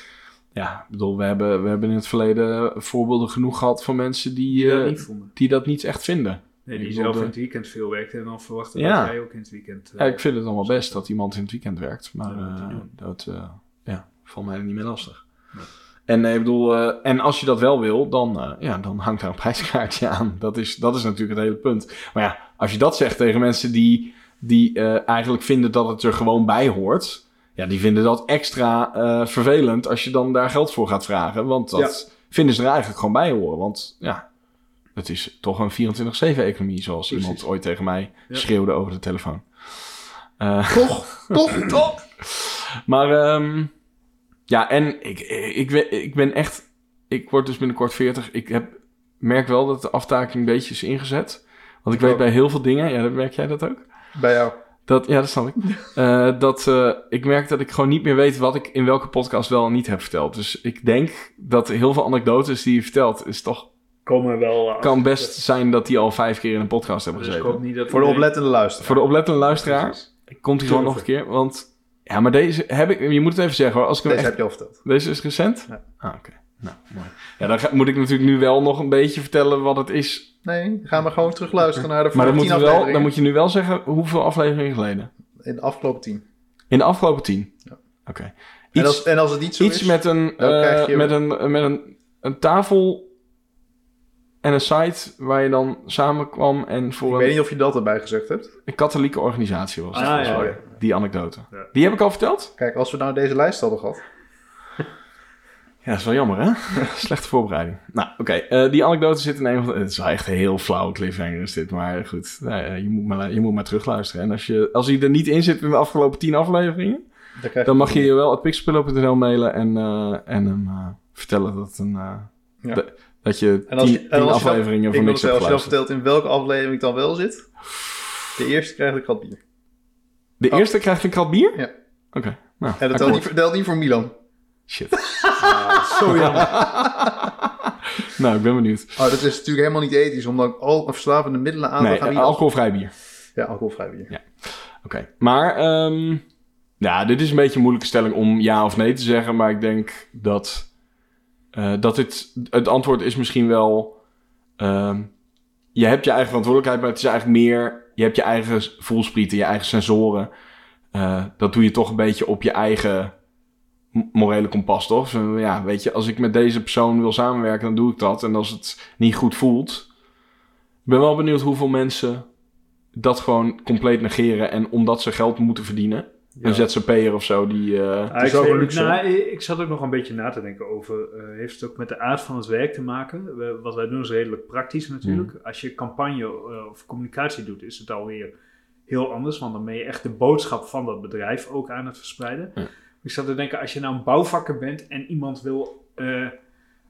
Speaker 1: ja, ik bedoel, we hebben, we hebben in het verleden voorbeelden genoeg gehad van mensen die,
Speaker 3: Die dat
Speaker 1: eh,
Speaker 3: niet vonden.
Speaker 1: die dat niet echt vinden.
Speaker 3: Nee, die zelf in het weekend veel werkte en dan verwachten
Speaker 1: Ja.
Speaker 3: dat jij ook in het weekend... eh,
Speaker 1: Ja, ik vind het allemaal best dat iemand in het weekend werkt, maar
Speaker 3: Ja, dat
Speaker 1: eh, ja, valt mij niet meer lastig.
Speaker 3: Nee.
Speaker 1: En ik bedoel, en als je dat wel wil, dan, ja, dan hangt daar een prijskaartje aan. Dat is, dat is natuurlijk het hele punt. Maar ja, als je dat zegt tegen mensen die, die eigenlijk vinden dat het er gewoon bij hoort, ja, die vinden dat extra eh, vervelend als je dan daar geld voor gaat vragen. Want dat vinden ze er eigenlijk gewoon bij horen. Want ja, het is toch een 24-7-economie, zoals
Speaker 3: Precies.
Speaker 1: iemand ooit tegen mij
Speaker 3: Ja.
Speaker 1: schreeuwde over de telefoon. Eh,
Speaker 2: Toch, toch, toch.
Speaker 1: maar ehm, ja, en ik, ik, ben, ik ben echt... Ik word dus binnenkort 40. Ik heb, merk wel dat de aftaking een beetje is ingezet. Want ik weet
Speaker 2: ook.
Speaker 1: bij heel veel dingen... Ja, merk jij dat ook?
Speaker 2: Bij jou.
Speaker 1: Dat, ja, dat snap ik. Eh, dat, eh, ik merk dat ik gewoon niet meer weet wat ik in welke podcast wel en niet heb verteld. Dus ik denk dat heel veel anekdotes die je vertelt... Is toch,
Speaker 3: komen wel... eh,
Speaker 1: kan best zijn dat die al vijf keer in een podcast hebben
Speaker 3: Dus ik
Speaker 1: gezeten.
Speaker 3: hoop niet dat
Speaker 2: Voor de oplettende luisteraar.
Speaker 1: Voor de oplettende luisteraar
Speaker 3: Precies.
Speaker 1: komt hij gewoon nog een keer. Want ja, maar deze heb ik... Je moet het even zeggen hoor. Als ik hem
Speaker 2: Deze
Speaker 1: echt
Speaker 2: heb je al verteld.
Speaker 1: Deze is recent?
Speaker 2: Ja.
Speaker 1: Ah, oké. Nou, mooi. Ja, dan ga- moet ik natuurlijk nu wel nog een beetje vertellen wat het is.
Speaker 2: Nee, ga maar gewoon terug luisteren naar de
Speaker 1: Maar dan
Speaker 2: vorige
Speaker 1: moet,
Speaker 2: tien
Speaker 1: je wel, dan moet je nu wel zeggen hoeveel afleveringen geleden.
Speaker 2: In de afgelopen tien.
Speaker 1: In de afgelopen tien?
Speaker 2: Ja.
Speaker 1: Oké.
Speaker 2: En
Speaker 1: Iets,
Speaker 2: als, en als het niet zo
Speaker 1: iets
Speaker 2: is...
Speaker 1: met, een, eh, met, een, met een, een tafel en een site waar je dan samenkwam en
Speaker 2: Ik
Speaker 1: voor
Speaker 2: weet
Speaker 1: een,
Speaker 2: niet of je dat erbij gezegd hebt.
Speaker 1: een katholieke organisatie was. het,
Speaker 3: Ah,
Speaker 1: volgens
Speaker 3: ja.
Speaker 1: Die anekdote.
Speaker 3: Ja.
Speaker 1: Die heb ik al verteld?
Speaker 2: Kijk, als we nou deze lijst hadden gehad...
Speaker 1: Ja, dat is wel jammer, hè? Slechte voorbereiding. Nou, oké. eh, die anekdote zit in een van. Het is wel echt een heel flauw cliffhanger is dit. Maar goed, nou ja, je, moet maar, je moet maar terugluisteren. En als, je, als hij er niet in zit in de afgelopen tien afleveringen...
Speaker 2: Dan, krijg
Speaker 1: dan mag je je wel het pixelpillow.nl mailen en, eh, en hem eh, vertellen dat, een,
Speaker 2: Ja.
Speaker 1: de- dat je
Speaker 2: En als je-
Speaker 1: tien,
Speaker 2: en
Speaker 1: tien
Speaker 2: als je dan-
Speaker 1: afleveringen
Speaker 2: Ik
Speaker 1: voor
Speaker 2: wil
Speaker 1: niks hebt
Speaker 2: als je
Speaker 1: geluisterd.
Speaker 2: vertelt in welke aflevering ik dan wel zit... De eerste krijgt een krat bier.
Speaker 1: De
Speaker 2: Oh.
Speaker 1: eerste krijgt een krat bier?
Speaker 2: Ja.
Speaker 1: Oké, nou.
Speaker 2: En dat telt niet, telt niet voor Milan.
Speaker 1: Shit.
Speaker 3: Zo jammer.
Speaker 1: nou, ik ben benieuwd.
Speaker 2: Oh, dat is natuurlijk helemaal niet ethisch, om dan al verslavende middelen aan te gaan bieden.
Speaker 1: alcoholvrij bier.
Speaker 2: Ja, alcoholvrij bier.
Speaker 1: Ja. Oké, maar ehm, ja, dit is een beetje een moeilijke stelling om ja of nee te zeggen. Maar ik denk dat, eh, dat dit, het antwoord is misschien wel... ehm, je hebt je eigen verantwoordelijkheid, maar het is eigenlijk meer... Je hebt je eigen voelsprieten, je eigen sensoren. Eh, dat doe je toch een beetje op je eigen morele kompas, toch? Zo, ja, weet je, als ik met deze persoon wil samenwerken, dan doe ik dat. En als het niet goed voelt... Ik ben wel benieuwd hoeveel mensen dat gewoon compleet negeren. En omdat ze geld moeten verdienen. Een ZZP'er of zo die... eh,
Speaker 3: Ah, ik, weet- nou, ik zat ook nog een beetje na te denken over. eh, heeft het ook met de aard van het werk te maken? We- wat wij doen is redelijk praktisch natuurlijk.
Speaker 1: Mhm.
Speaker 3: Als je campagne eh, of communicatie doet, is het alweer heel anders. Want dan ben je echt de boodschap van dat bedrijf ook aan het verspreiden.
Speaker 1: Ja.
Speaker 3: Ik zat te denken, als je nou een bouwvakker bent en iemand wil. eh,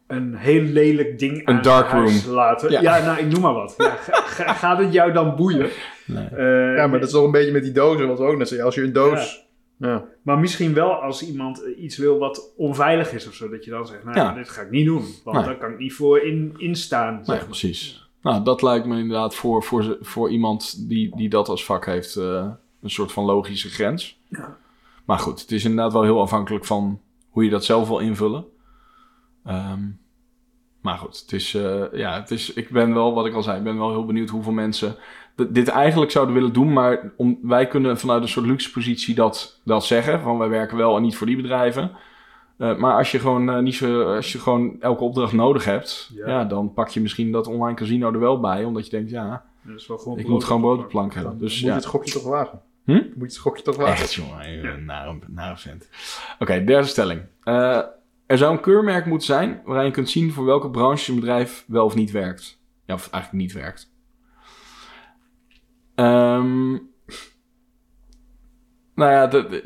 Speaker 3: een heel lelijk ding
Speaker 1: Een
Speaker 3: aan
Speaker 1: dark
Speaker 3: huis laten.
Speaker 1: Ja.
Speaker 3: Ja. nou, ik noem maar wat. Ja, ga- ga- gaat het jou dan boeien?
Speaker 1: nee.
Speaker 3: Eh,
Speaker 2: Ja, maar dat is toch een beetje met die dozen, wat we ook net zeiden. Als je een doos... Ja.
Speaker 3: Maar misschien wel als iemand eh, iets wil wat onveilig is of zo. Dat je dan zegt, nou
Speaker 1: Ja.
Speaker 3: dit ga ik niet doen. Want
Speaker 1: Nee.
Speaker 3: daar kan ik niet voor in, instaan.
Speaker 1: Nee,
Speaker 3: Zeg maar.
Speaker 1: precies. Nou, dat lijkt me inderdaad voor, voor, ze- voor iemand die, die dat als vak heeft... eh, een soort van logische grens.
Speaker 3: Ja.
Speaker 1: Maar goed, het is inderdaad wel heel afhankelijk van... hoe je dat zelf wil invullen. Ehm, maar goed, het is, eh, ja, het is, ik ben wel, wat ik al zei... ik ben wel heel benieuwd hoeveel mensen dit eigenlijk zouden willen doen, maar om, wij kunnen vanuit een soort luxe positie dat, dat zeggen. Van wij werken wel en niet voor die bedrijven. Eh, maar als je gewoon eh, niet zo, als je gewoon elke opdracht nodig hebt, ja.
Speaker 3: Ja.
Speaker 1: dan pak je misschien dat online casino er wel bij, omdat je denkt, ja, ik moet gewoon
Speaker 3: brood
Speaker 1: brood op de plank hebben.
Speaker 2: Dan
Speaker 1: Dus
Speaker 2: moet je
Speaker 1: ja,
Speaker 2: het gokje toch wagen.
Speaker 1: Hm?
Speaker 2: Moet je het gokje toch wagen.
Speaker 1: echt jongen, een nare, nare vent. Oké, derde stelling. Eh, er zou een keurmerk moeten zijn waarin je kunt zien voor welke branche een bedrijf wel of niet werkt. Ja, of eigenlijk niet werkt. Ehm, nou ja, de-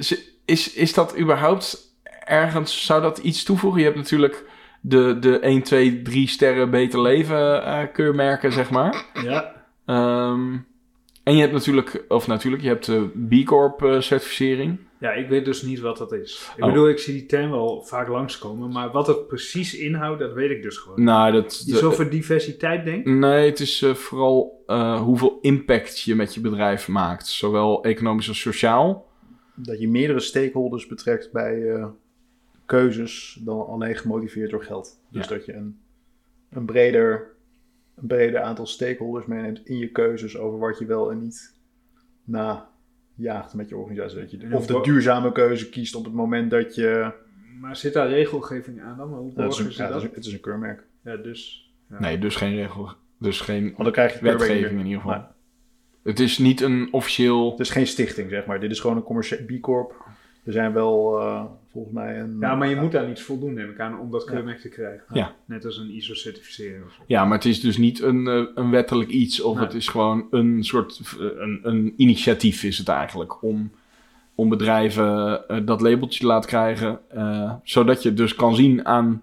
Speaker 1: is, is dat überhaupt ergens, zou dat iets toevoegen? Je hebt natuurlijk de, de 1, 2, 3 sterren beter leven eh, keurmerken, zeg maar.
Speaker 3: Ja,
Speaker 1: Ehm, en je hebt natuurlijk, of natuurlijk, je hebt de B Corp eh, certificering.
Speaker 3: ja, ik weet dus niet wat dat is. Ik
Speaker 1: Oh.
Speaker 3: bedoel, ik zie die term wel vaak langskomen, maar wat het precies inhoudt, dat weet ik dus gewoon.
Speaker 1: Nou, dat...
Speaker 3: Je
Speaker 1: de-
Speaker 3: over diversiteit denkt?
Speaker 1: Nee, het is eh, vooral eh, hoeveel impact je met je bedrijf maakt. Zowel economisch als sociaal.
Speaker 2: Dat je meerdere stakeholders betrekt bij eh, keuzes dan alleen gemotiveerd door geld. Dus
Speaker 1: Ja.
Speaker 2: dat je een, een, breder, een breder aantal stakeholders meeneemt in je keuzes over wat je wel en niet najaagt met je organisatie. Dat je, of de duurzame keuze kiest op het moment dat je...
Speaker 3: Maar zit daar regelgeving aan dan? Hoe
Speaker 2: Dat is een, ja,
Speaker 3: dat?
Speaker 2: een, het is een keurmerk.
Speaker 3: Ja, dus... Ja.
Speaker 1: Nee, dus geen regel. Dus geen
Speaker 2: Want dan krijg je
Speaker 1: wetgeving in ieder geval.
Speaker 2: Nee.
Speaker 1: Het is niet een officieel...
Speaker 2: Het is geen stichting, zeg maar. Dit is gewoon een commerciële B-corp. Er zijn wel eh, volgens mij een...
Speaker 3: Ja, maar je moet daar niet voldoen, neem ik aan, om dat keurmerk te krijgen.
Speaker 1: Ja.
Speaker 3: Net als een ISO-certificering of zo.
Speaker 1: Ja, maar het is dus niet een, eh, een wettelijk iets. Of
Speaker 3: Nee.
Speaker 1: het is gewoon een soort... eh, Een, een initiatief is het eigenlijk. Om, om bedrijven dat labeltje te laten krijgen. eh, zodat je dus kan zien aan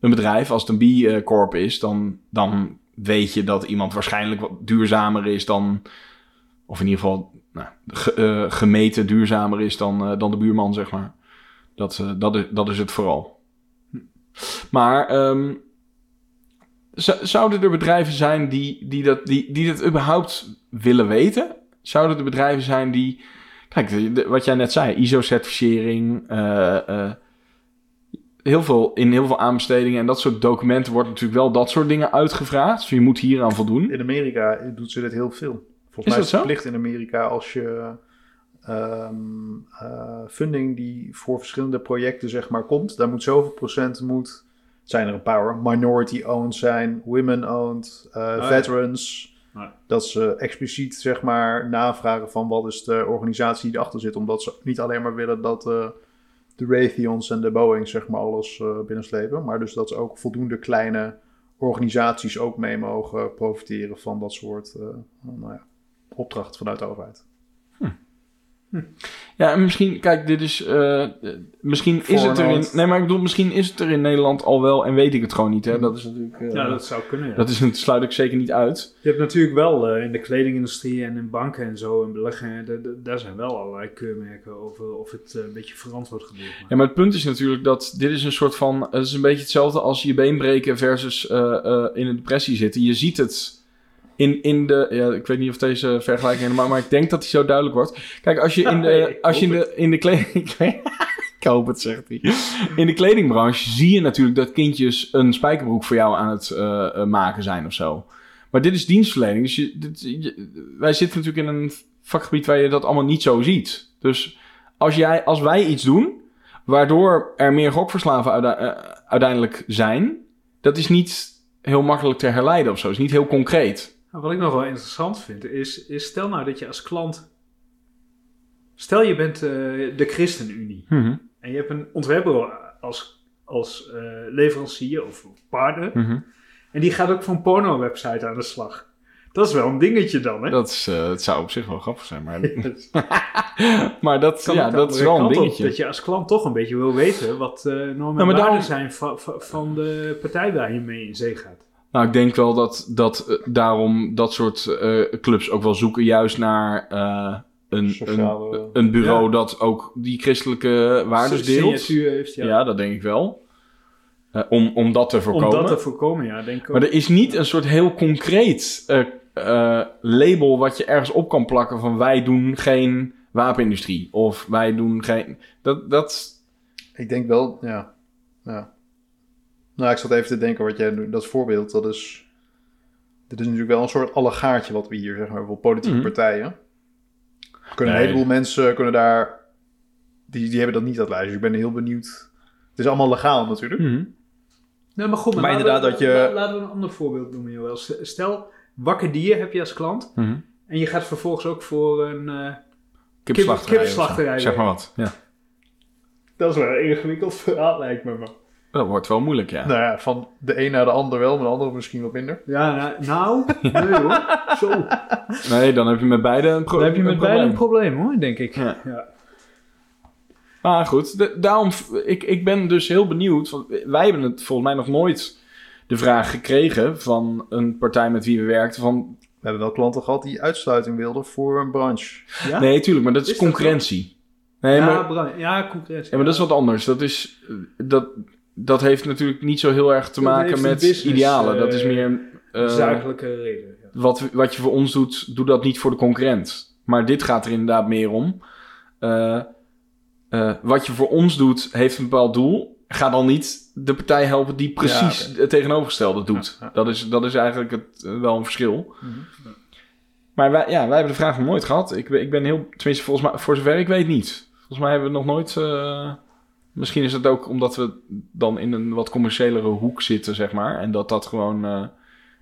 Speaker 1: een bedrijf... Als het een B-corp is, dan, dan weet je dat iemand waarschijnlijk wat duurzamer is dan... Of in ieder geval nou, eh, gemeten duurzamer is dan, eh, dan de buurman, zeg maar. Dat, eh, dat, is, dat is het vooral. Maar ehm, zouden er bedrijven zijn die, die, dat, die, die dat überhaupt willen weten? Zouden er bedrijven zijn die... Kijk, wat jij net zei, ISO-certificering... heel veel, in heel veel aanbestedingen en dat soort documenten wordt natuurlijk wel dat soort dingen uitgevraagd. Dus je moet hier aan voldoen.
Speaker 2: In Amerika doet ze dit heel veel. Volgens
Speaker 1: Is
Speaker 2: mij is het verplicht in Amerika als je ehm, eh, funding die voor verschillende projecten zeg maar komt, daar moet zoveel procent moet, zijn er een paar hoor, minority owned zijn, women owned, eh,
Speaker 3: ja.
Speaker 2: veterans.
Speaker 3: Ja.
Speaker 2: Dat ze expliciet zeg maar navragen van wat is de organisatie die erachter zit, omdat ze niet alleen maar willen dat eh, de Raytheons en de Boeing zeg maar alles eh, binnenslepen, maar dus dat ze ook voldoende kleine organisaties ook mee mogen profiteren van dat soort nou ja, opdracht vanuit de overheid.
Speaker 1: Ja, en misschien, kijk, dit is. eh, misschien is het er in. Nee, maar ik bedoel, misschien is het er in Nederland al wel en weet ik het gewoon niet. Hè? Dat is natuurlijk. eh,
Speaker 3: Ja, dat zou kunnen, ja.
Speaker 1: dat is, dat sluit ik zeker niet uit.
Speaker 3: Je hebt natuurlijk wel eh, in de kledingindustrie en in banken en zo en da- daar zijn wel allerlei keurmerken over of het een beetje verantwoord gebeurt.
Speaker 1: Ja, maar het punt is natuurlijk dat dit is een soort van. Het is een beetje hetzelfde als je been breken versus eh, eh, in een depressie zitten. Je ziet het. In, in de, ja, ik weet niet of deze vergelijking helemaal, maar ik denk dat die zo duidelijk wordt. Kijk, als je in de, als je in de, in de kleding, ik hoop het, zegt hij. In de kledingbranche zie je natuurlijk dat kindjes een spijkerbroek voor jou aan het eh, eh, maken zijn of zo. Maar dit is dienstverlening, dus je, dit, je- wij zitten natuurlijk in een vakgebied waar je dat allemaal niet zo ziet. Dus als, jij, als wij iets doen, waardoor er meer gokverslaven eh, uiteindelijk zijn, dat is niet heel makkelijk te herleiden of zo. is niet heel concreet.
Speaker 3: Nou, wat ik nog wel interessant vind, is, is stel nou dat je als klant... Stel je bent eh, de ChristenUnie en je hebt een ontwerpbureau als, als eh, leverancier of partner.
Speaker 1: Mhm.
Speaker 3: En die gaat ook voor een porno-website aan de slag. Dat is wel een dingetje dan, hè?
Speaker 1: Dat, is, eh, het zou op zich wel grappig zijn, maar, maar dat,
Speaker 3: Kan
Speaker 1: ja, dat is wel een
Speaker 3: op,
Speaker 1: dingetje.
Speaker 3: dat je als klant toch een beetje wil weten wat eh normen
Speaker 1: maar daarom-
Speaker 3: zijn van, van, van de partij waar je mee in zee gaat.
Speaker 1: Nou, ik denk wel dat, dat eh, daarom dat soort eh, clubs ook wel zoeken juist naar eh, een,
Speaker 2: Sociale-
Speaker 1: een, een bureau
Speaker 3: Ja.
Speaker 1: dat ook die christelijke waarden deelt.
Speaker 3: Heeft, ja.
Speaker 1: Ja. dat denk ik wel. Eh, om, om dat te
Speaker 3: Om
Speaker 1: voorkomen.
Speaker 3: dat te voorkomen, ja, denk ik ook.
Speaker 1: Maar er is niet een soort heel concreet eh, eh, label wat je ergens op kan plakken van wij doen geen wapenindustrie. Of wij doen geen... Dat, dat,
Speaker 2: Ik denk wel, ja. ja. Nou, ik zat even te denken wat jij dat voorbeeld, dat is dit is natuurlijk wel een soort allegaartje wat we hier, zeg maar, voor politieke
Speaker 1: Mhm.
Speaker 2: partijen. Kunnen
Speaker 1: Nee.
Speaker 2: een heleboel mensen kunnen daar, die, die hebben dat niet, dat lijstje. Dus ik ben heel benieuwd. Het is allemaal legaal natuurlijk.
Speaker 1: Mhm.
Speaker 3: Nee, maar goed,
Speaker 2: Maar
Speaker 3: laten
Speaker 2: inderdaad
Speaker 3: we-
Speaker 2: dat je-
Speaker 3: la- Laten we een ander voorbeeld noemen, Joël. Stel, wakker dier heb je als klant.
Speaker 1: Mhm.
Speaker 3: En je gaat vervolgens ook voor een... eh,
Speaker 1: Kipslachterij. Zeg maar wat. Ja.
Speaker 3: dat is wel een ingewikkeld verhaal, lijkt me. Maar.
Speaker 1: Dat wordt wel moeilijk, ja.
Speaker 2: Nou ja, van de een naar de ander wel, maar de andere misschien wat minder.
Speaker 3: Ja, nou, nou nee hoor. Zo.
Speaker 1: Nee, dan heb je met beide een, pro-
Speaker 3: Dan heb je met
Speaker 1: een
Speaker 3: beide
Speaker 1: probleem.
Speaker 3: een probleem, hoor, denk ik.
Speaker 1: Ja.
Speaker 3: Ja.
Speaker 1: Maar goed, de- daarom, ik, ik ben dus heel benieuwd. Want wij hebben het volgens mij nog nooit de vraag gekregen van een partij met wie we werkten. Van,
Speaker 2: We hebben wel klanten gehad die uitsluiting wilden voor een branche.
Speaker 3: Ja?
Speaker 1: nee, tuurlijk, maar dat is,
Speaker 3: Is dat
Speaker 1: concurrentie. Nee,
Speaker 3: ja,
Speaker 1: maar,
Speaker 3: ja, concurrentie.
Speaker 1: ja, maar dat is wat anders. Dat, is, dat, dat heeft natuurlijk niet zo heel erg te
Speaker 3: Dat
Speaker 1: maken met
Speaker 3: business,
Speaker 1: idealen. Dat is
Speaker 3: eh,
Speaker 1: meer... eh,
Speaker 3: Zakelijke reden. Ja.
Speaker 1: wat, wat je voor ons doet, doe dat niet voor de concurrent. Maar dit gaat er inderdaad meer om. Eh, wat je voor ons doet, heeft een bepaald doel. Ga dan niet de partij helpen die precies
Speaker 2: Ja,
Speaker 1: het tegenovergestelde doet.
Speaker 2: Ja.
Speaker 1: Dat, is, dat is eigenlijk het, wel een verschil.
Speaker 2: Mhm.
Speaker 1: Maar wij, ja, wij hebben de vraag nog nooit gehad. Ik, ik ben heel, tenminste, volgens mij, voor zover ik weet niet. Volgens mij hebben we nog nooit. Misschien is het ook omdat we dan in een wat commerciëlere hoek zitten, zeg maar. En dat dat gewoon eh,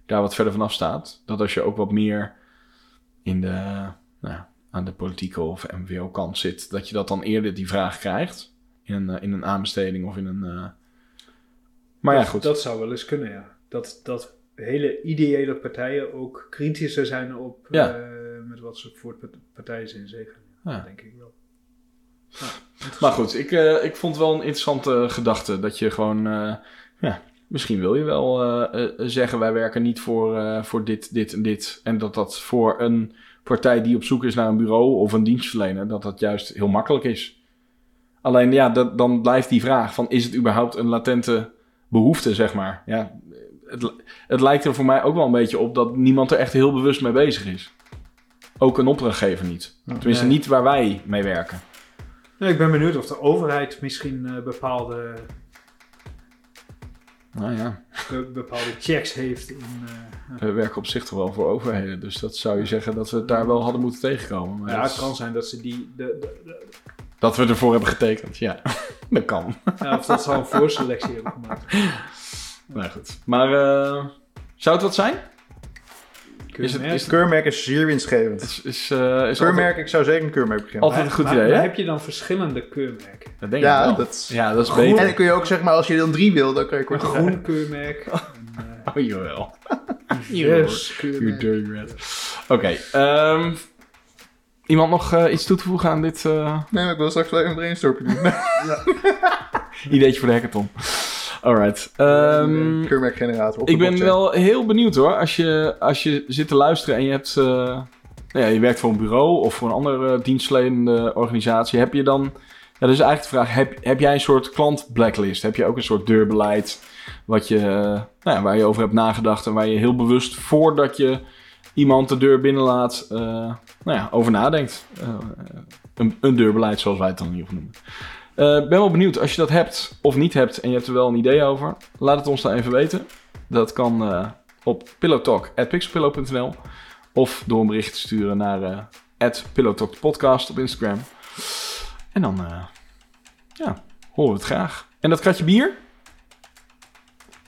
Speaker 1: daar wat verder vanaf staat. Dat als je ook wat meer in de, nou, aan de politieke of MWO-kant zit, dat je dat dan eerder die vraag krijgt. In een, eh, in een aanbesteding of in een. eh, Maar ja,
Speaker 3: Dat-
Speaker 1: goed.
Speaker 3: Dat zou wel eens kunnen, ja. Dat, dat hele ideële partijen ook kritischer zijn op
Speaker 1: Ja.
Speaker 3: met wat ze voor part- partijen zijn zeggen.
Speaker 1: Ja.
Speaker 3: Dat denk ik wel.
Speaker 1: Maar goed, ik, eh, ik vond het wel een interessante gedachte. Dat je gewoon, eh, ja, misschien wil je wel eh, zeggen: wij werken niet voor, eh, voor dit, dit en dit. En dat dat voor een partij die op zoek is naar een bureau of een dienstverlener, dat dat juist heel makkelijk is. Alleen ja, dat, dan blijft die vraag: van, is het überhaupt een latente behoefte, zeg maar? Ja, het, het lijkt er voor mij ook wel een beetje op dat niemand er echt heel bewust mee bezig is. Ook een opdrachtgever niet. Tenminste,
Speaker 3: Nee.
Speaker 1: niet waar wij mee werken.
Speaker 3: Nou, ik ben benieuwd of de overheid misschien eh, bepaalde,
Speaker 1: Nou ja.
Speaker 3: be- bepaalde checks heeft in... eh,
Speaker 1: We werken op zich toch wel voor overheden. Dus dat zou je zeggen dat we het daar wel hadden moeten tegenkomen. Maar
Speaker 3: ja, het kan zijn dat ze die... De, de, de-
Speaker 1: dat we ervoor hebben getekend, ja. dat kan.
Speaker 3: ja, of dat ze al een voorselectie hebben gemaakt.
Speaker 1: Nou goed. Maar eh, zou het wat zijn? Is het, is, het,
Speaker 2: Keurmerk is zeer winstgevend.
Speaker 1: is, is, eh, is
Speaker 2: keurmerk, ik zou zeker een keurmerk beginnen.
Speaker 1: Altijd een goed
Speaker 3: maar,
Speaker 1: idee,
Speaker 3: maar
Speaker 1: hè?
Speaker 3: heb je dan verschillende keurmerken?
Speaker 1: Dat denk ik
Speaker 2: ja,
Speaker 1: wel.
Speaker 2: dat is...
Speaker 1: Ja, dat is
Speaker 2: En
Speaker 1: beter.
Speaker 2: dan kun je ook zeggen, maar als je dan drie wil, dan kan je
Speaker 3: Een
Speaker 2: kort
Speaker 3: groen keurmerk. Een
Speaker 1: Oh, jawel.
Speaker 3: uh,
Speaker 1: Jawel.
Speaker 3: yes
Speaker 1: You
Speaker 3: keurmerk.
Speaker 1: dirty rat. Oké. ehm, iemand nog eh, iets toe te voegen aan dit eh,
Speaker 2: Nee, maar ik wil straks wel even een brainstorming doen.
Speaker 1: ideetje voor de hackathon? Alright. Ehm,
Speaker 2: Keurmerkgenerator. op
Speaker 1: Ik ben wel heel benieuwd hoor. Als je, als je zit te luisteren en je hebt. eh, nou ja, je werkt voor een bureau of voor een andere dienstverlenende organisatie. Heb je dan. Ja, dus eigenlijk de vraag: heb, heb jij een soort klant blacklist? Heb je ook een soort deurbeleid wat je, eh, nou ja, waar je over hebt nagedacht en waar je heel bewust voordat je iemand de deur binnenlaat, eh nou ja, over nadenkt? Een, een deurbeleid, zoals wij het dan in ieder geval noemen. Eh, ben wel benieuwd als je dat hebt of niet hebt en je hebt er wel een idee over. Laat het ons dan even weten. Dat kan eh, op pillowtalk.pixelpillow.nl of door een bericht te sturen naar eh @pillowtalkpodcast op Instagram. En dan ja, horen we het graag. En dat kratje bier,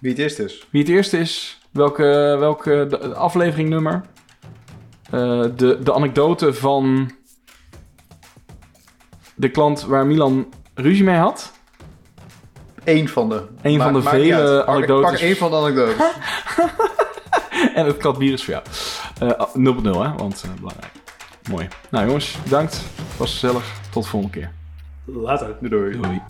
Speaker 2: Wie het is dus.
Speaker 1: wie het eerste is, welke, welke de, afleveringnummer, de, de anekdote van de klant waar Milan ruzie mee had.
Speaker 2: Eén van de.
Speaker 1: Eén van de vele.
Speaker 2: Pak-
Speaker 1: anekdotes.
Speaker 2: Pak één van de anekdotes.
Speaker 1: En het krat bier is voor jou. Eh 0.0 hè, want eh, belangrijk. Mooi. Nou jongens, bedankt. Was gezellig. Tot de volgende keer.
Speaker 3: Later.
Speaker 2: Doei. doei.
Speaker 1: Doei.